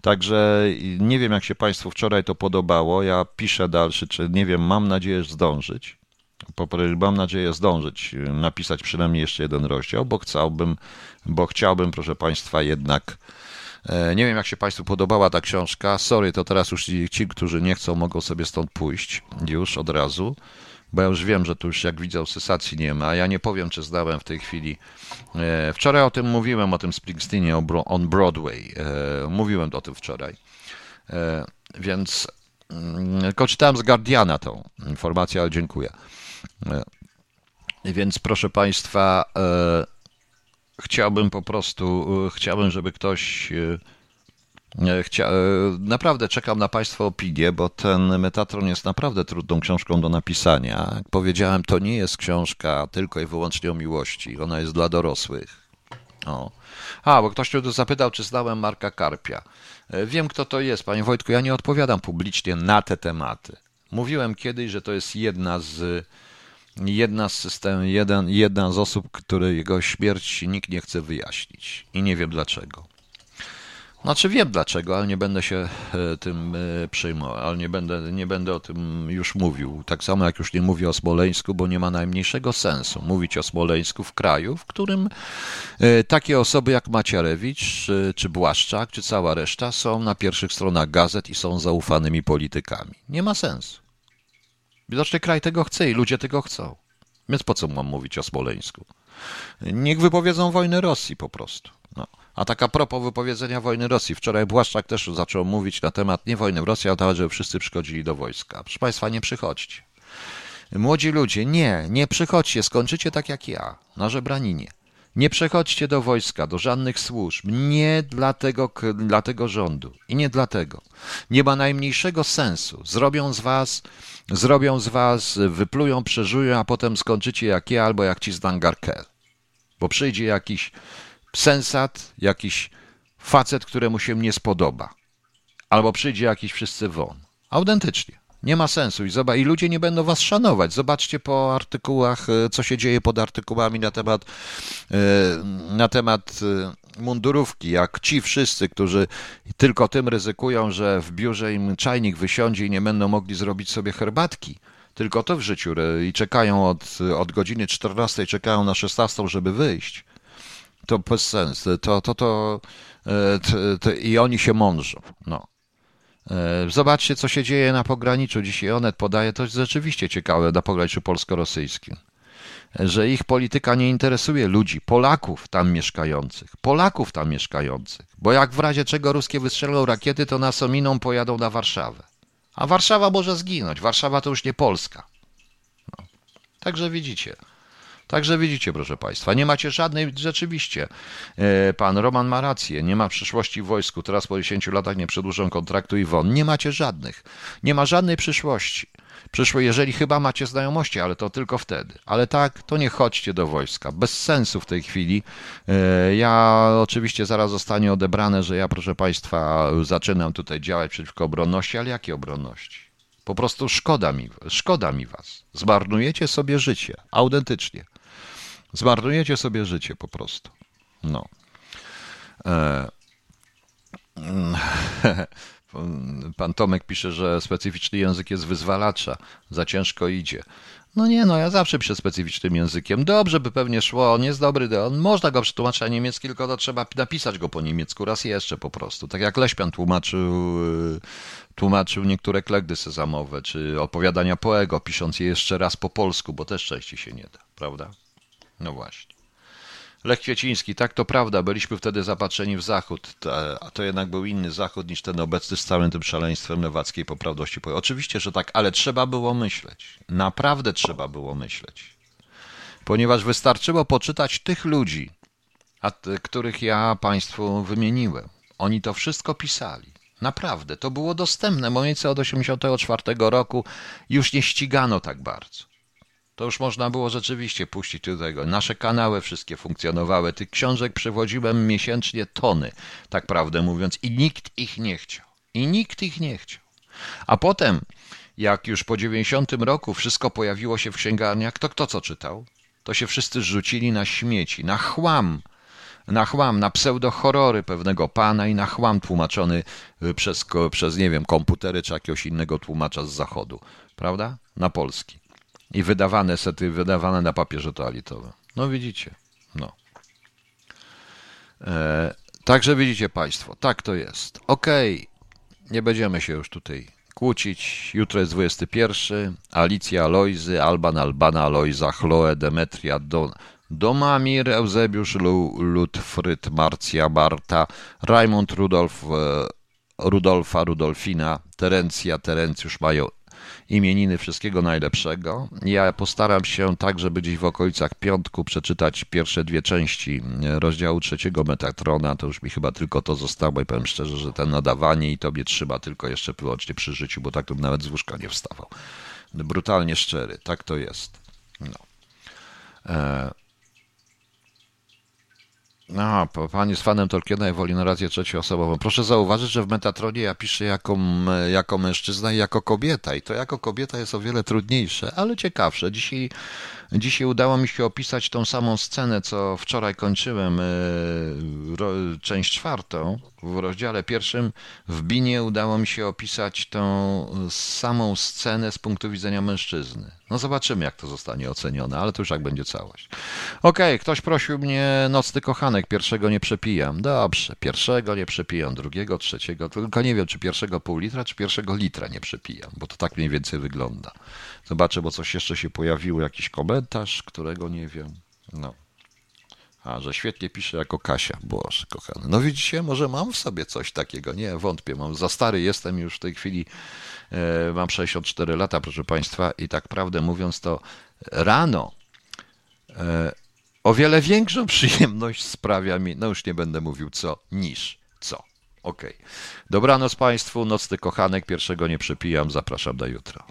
Także nie wiem, jak się Państwu wczoraj to podobało. Ja piszę dalszy, czy nie wiem, mam nadzieję zdążyć. Mam nadzieję zdążyć napisać przynajmniej jeszcze jeden rozdział, bo chciałbym, bo chciałbym, proszę Państwa, jednak. E, nie wiem, jak się Państwu podobała ta książka. Sorry, to teraz już ci, którzy nie chcą, mogą sobie stąd pójść już od razu bo ja już wiem, że tu już jak widzę sensacji nie ma. Ja nie powiem, czy zdałem w tej chwili. E, wczoraj o tym mówiłem, o tym Springsteenie on Broadway. E, mówiłem o tym wczoraj. Więc mm, tylko czytałem z Guardiana tą informację, ale dziękuję. Więc proszę Państwa, chciałbym po prostu, chciałbym, żeby ktoś E, chcia... E, naprawdę czekam na Państwa opinię, bo ten Metatron jest naprawdę trudną książką do napisania. Jak powiedziałem, to nie jest książka tylko i wyłącznie o miłości. Ona jest dla dorosłych. O. A, bo ktoś tu zapytał, czy znałem Marka Karpia. E, wiem, kto to jest. Panie Wojtku, ja nie odpowiadam publicznie na te tematy. Mówiłem kiedyś, że to jest jedna z jedna z system, jeden, jedna z osób, której jego śmierć nikt nie chce wyjaśnić. I nie wiem dlaczego. Znaczy wiem dlaczego, ale nie będę się e, tym e, przejmował, ale nie będę, nie będę o tym już mówił. Tak samo jak już nie mówię o Smoleńsku, bo nie ma najmniejszego sensu mówić o Smoleńsku w kraju, w którym e, takie osoby jak Macierewicz, czy Błaszczak, czy cała reszta są na pierwszych stronach gazet i są zaufanymi politykami. Nie ma sensu. Widocznie kraj tego chce i ludzie tego chcą. Więc po co mam mówić o Smoleńsku? Niech wypowiedzą wojnę Rosji po prostu. No. A taka propos wypowiedzenia wojny Rosji. Wczoraj Błaszczak też zaczął mówić na temat nie wojny w Rosji, ale żeby wszyscy przychodzili do wojska. Proszę Państwa, nie przychodźcie. Młodzi ludzie, nie, nie przychodźcie, skończycie tak jak ja, na żebraninie. Nie przechodźcie do wojska, do żadnych służb. Nie dla tego, dla tego rządu. I nie dlatego. Nie ma najmniejszego sensu. Zrobią z was, zrobią z was, wyplują, przeżują, a potem skończycie jak ja albo jak ci z Dangarkel. Bo przyjdzie jakiś sensat, jakiś facet, któremu się nie spodoba. Albo przyjdzie jakiś wszyscy won. Autentycznie. Nie ma sensu i, zobacz, i ludzie nie będą was szanować. Zobaczcie po artykułach, e, co się dzieje pod artykułami na temat, e, na temat e, mundurówki, jak ci wszyscy, którzy tylko tym ryzykują, że w biurze im czajnik wysiądzie i nie będą mogli zrobić sobie herbatki. Tylko to w życiu i czekają od, od godziny 14, czekają na 16, żeby wyjść to bez sensu. To, to, to, to, to, i oni się mądrzą. No. E, zobaczcie, co się dzieje na pograniczu. Dzisiaj Onet podaje, to rzeczywiście ciekawe na pograniczu polsko-rosyjskim, że ich polityka nie interesuje ludzi, Polaków tam mieszkających, Polaków tam mieszkających, bo jak w razie czego ruskie wystrzelą rakiety, to nas ominą, pojadą na Warszawę. A Warszawa może zginąć. Warszawa to już nie Polska. No. Także widzicie. Także widzicie, proszę Państwa, nie macie żadnej, rzeczywiście, e, pan Roman ma rację, nie ma przyszłości w wojsku, teraz po 10 latach nie przedłużą kontraktu i won. Nie macie żadnych, nie ma żadnej przyszłości. Przyszło, jeżeli chyba macie znajomości, ale to tylko wtedy. Ale tak, to nie chodźcie do wojska. Bez sensu w tej chwili. E, ja oczywiście zaraz zostanie odebrane, że ja, proszę Państwa, zaczynam tutaj działać przeciwko obronności, ale jakie obronności? Po prostu szkoda mi, szkoda mi was. Zmarnujecie sobie życie, autentycznie. Zmarnujecie sobie życie po prostu. No. E... *laughs* Pan Tomek pisze, że specyficzny język jest wyzwalacza, za ciężko idzie. No nie, no ja zawsze piszę specyficznym językiem. Dobrze by pewnie szło, on jest dobry, on, można go przetłumaczyć na niemiecki, tylko to trzeba napisać go po niemiecku raz jeszcze po prostu. Tak jak Leśpian tłumaczył, tłumaczył niektóre klegdy sezamowe, czy opowiadania Poego, pisząc je jeszcze raz po polsku, bo też częściej się nie da, prawda? No właśnie. Lech Kwieciński, tak to prawda, byliśmy wtedy zapatrzeni w zachód, a to jednak był inny zachód niż ten obecny z całym tym szaleństwem lewackiej poprawności. Oczywiście, że tak, ale trzeba było myśleć. Naprawdę trzeba było myśleć. Ponieważ wystarczyło poczytać tych ludzi, a których ja Państwu wymieniłem. Oni to wszystko pisali. Naprawdę, to było dostępne. W momencie od 1984 roku już nie ścigano tak bardzo to już można było rzeczywiście puścić do tego. Nasze kanały wszystkie funkcjonowały. Tych książek przywodziłem miesięcznie tony, tak prawdę mówiąc, i nikt ich nie chciał. I nikt ich nie chciał. A potem, jak już po 90 roku wszystko pojawiło się w księgarniach, to kto co czytał? To się wszyscy rzucili na śmieci, na chłam, na chłam, na pseudo-horrory pewnego pana i na chłam tłumaczony przez, przez, nie wiem, komputery czy jakiegoś innego tłumacza z zachodu, prawda? Na polski. I wydawane sety, wydawane na papierze toaletowym. No widzicie, no. E, także widzicie Państwo, tak to jest. Okay. nie będziemy się już tutaj kłócić. Jutro jest 21. Alicja Alojzy, Alban Albana Alojza, Chloe Demetria Don, Domamir, Eusebiusz Ludfryd, Marcja Barta, Raimund Rudolf, e, Rudolfa, Rudolfina, Terencja, Terencjusz mają imieniny wszystkiego najlepszego. Ja postaram się tak, żeby gdzieś w okolicach piątku przeczytać pierwsze dwie części rozdziału trzeciego Metatrona. To już mi chyba tylko to zostało i powiem szczerze, że ten nadawanie i tobie trzyma tylko jeszcze wyłącznie przy życiu, bo tak to nawet z łóżka nie wstawał. Brutalnie szczery, tak to jest. No. E no, pan jest fanem Tolkiena i woli narrację trzecioosobową. Proszę zauważyć, że w Metatronie ja piszę jako, jako mężczyzna i jako kobieta. I to jako kobieta jest o wiele trudniejsze, ale ciekawsze. Dzisiaj, dzisiaj udało mi się opisać tą samą scenę, co wczoraj kończyłem, e, część czwartą. W rozdziale pierwszym w Binie udało mi się opisać tą samą scenę z punktu widzenia mężczyzny. No zobaczymy, jak to zostanie ocenione, ale to już jak będzie całość. Okej, okay, ktoś prosił mnie, nocny kochanek, pierwszego nie przepijam. Dobrze, pierwszego nie przepijam, drugiego, trzeciego, tylko nie wiem, czy pierwszego pół litra, czy pierwszego litra nie przepijam, bo to tak mniej więcej wygląda. Zobaczę, bo coś jeszcze się pojawiło, jakiś komentarz, którego nie wiem. No. A, że świetnie pisze jako Kasia. Boże, kochany. No widzicie, może mam w sobie coś takiego. Nie, wątpię. Mam za stary jestem już w tej chwili. E, mam 64 lata, proszę Państwa, i tak prawdę mówiąc, to rano e, o wiele większą przyjemność sprawia mi, no już nie będę mówił co, niż co. Okej. Okay. Dobranoc Państwu, nocny kochanek, pierwszego nie przepijam, zapraszam do jutra.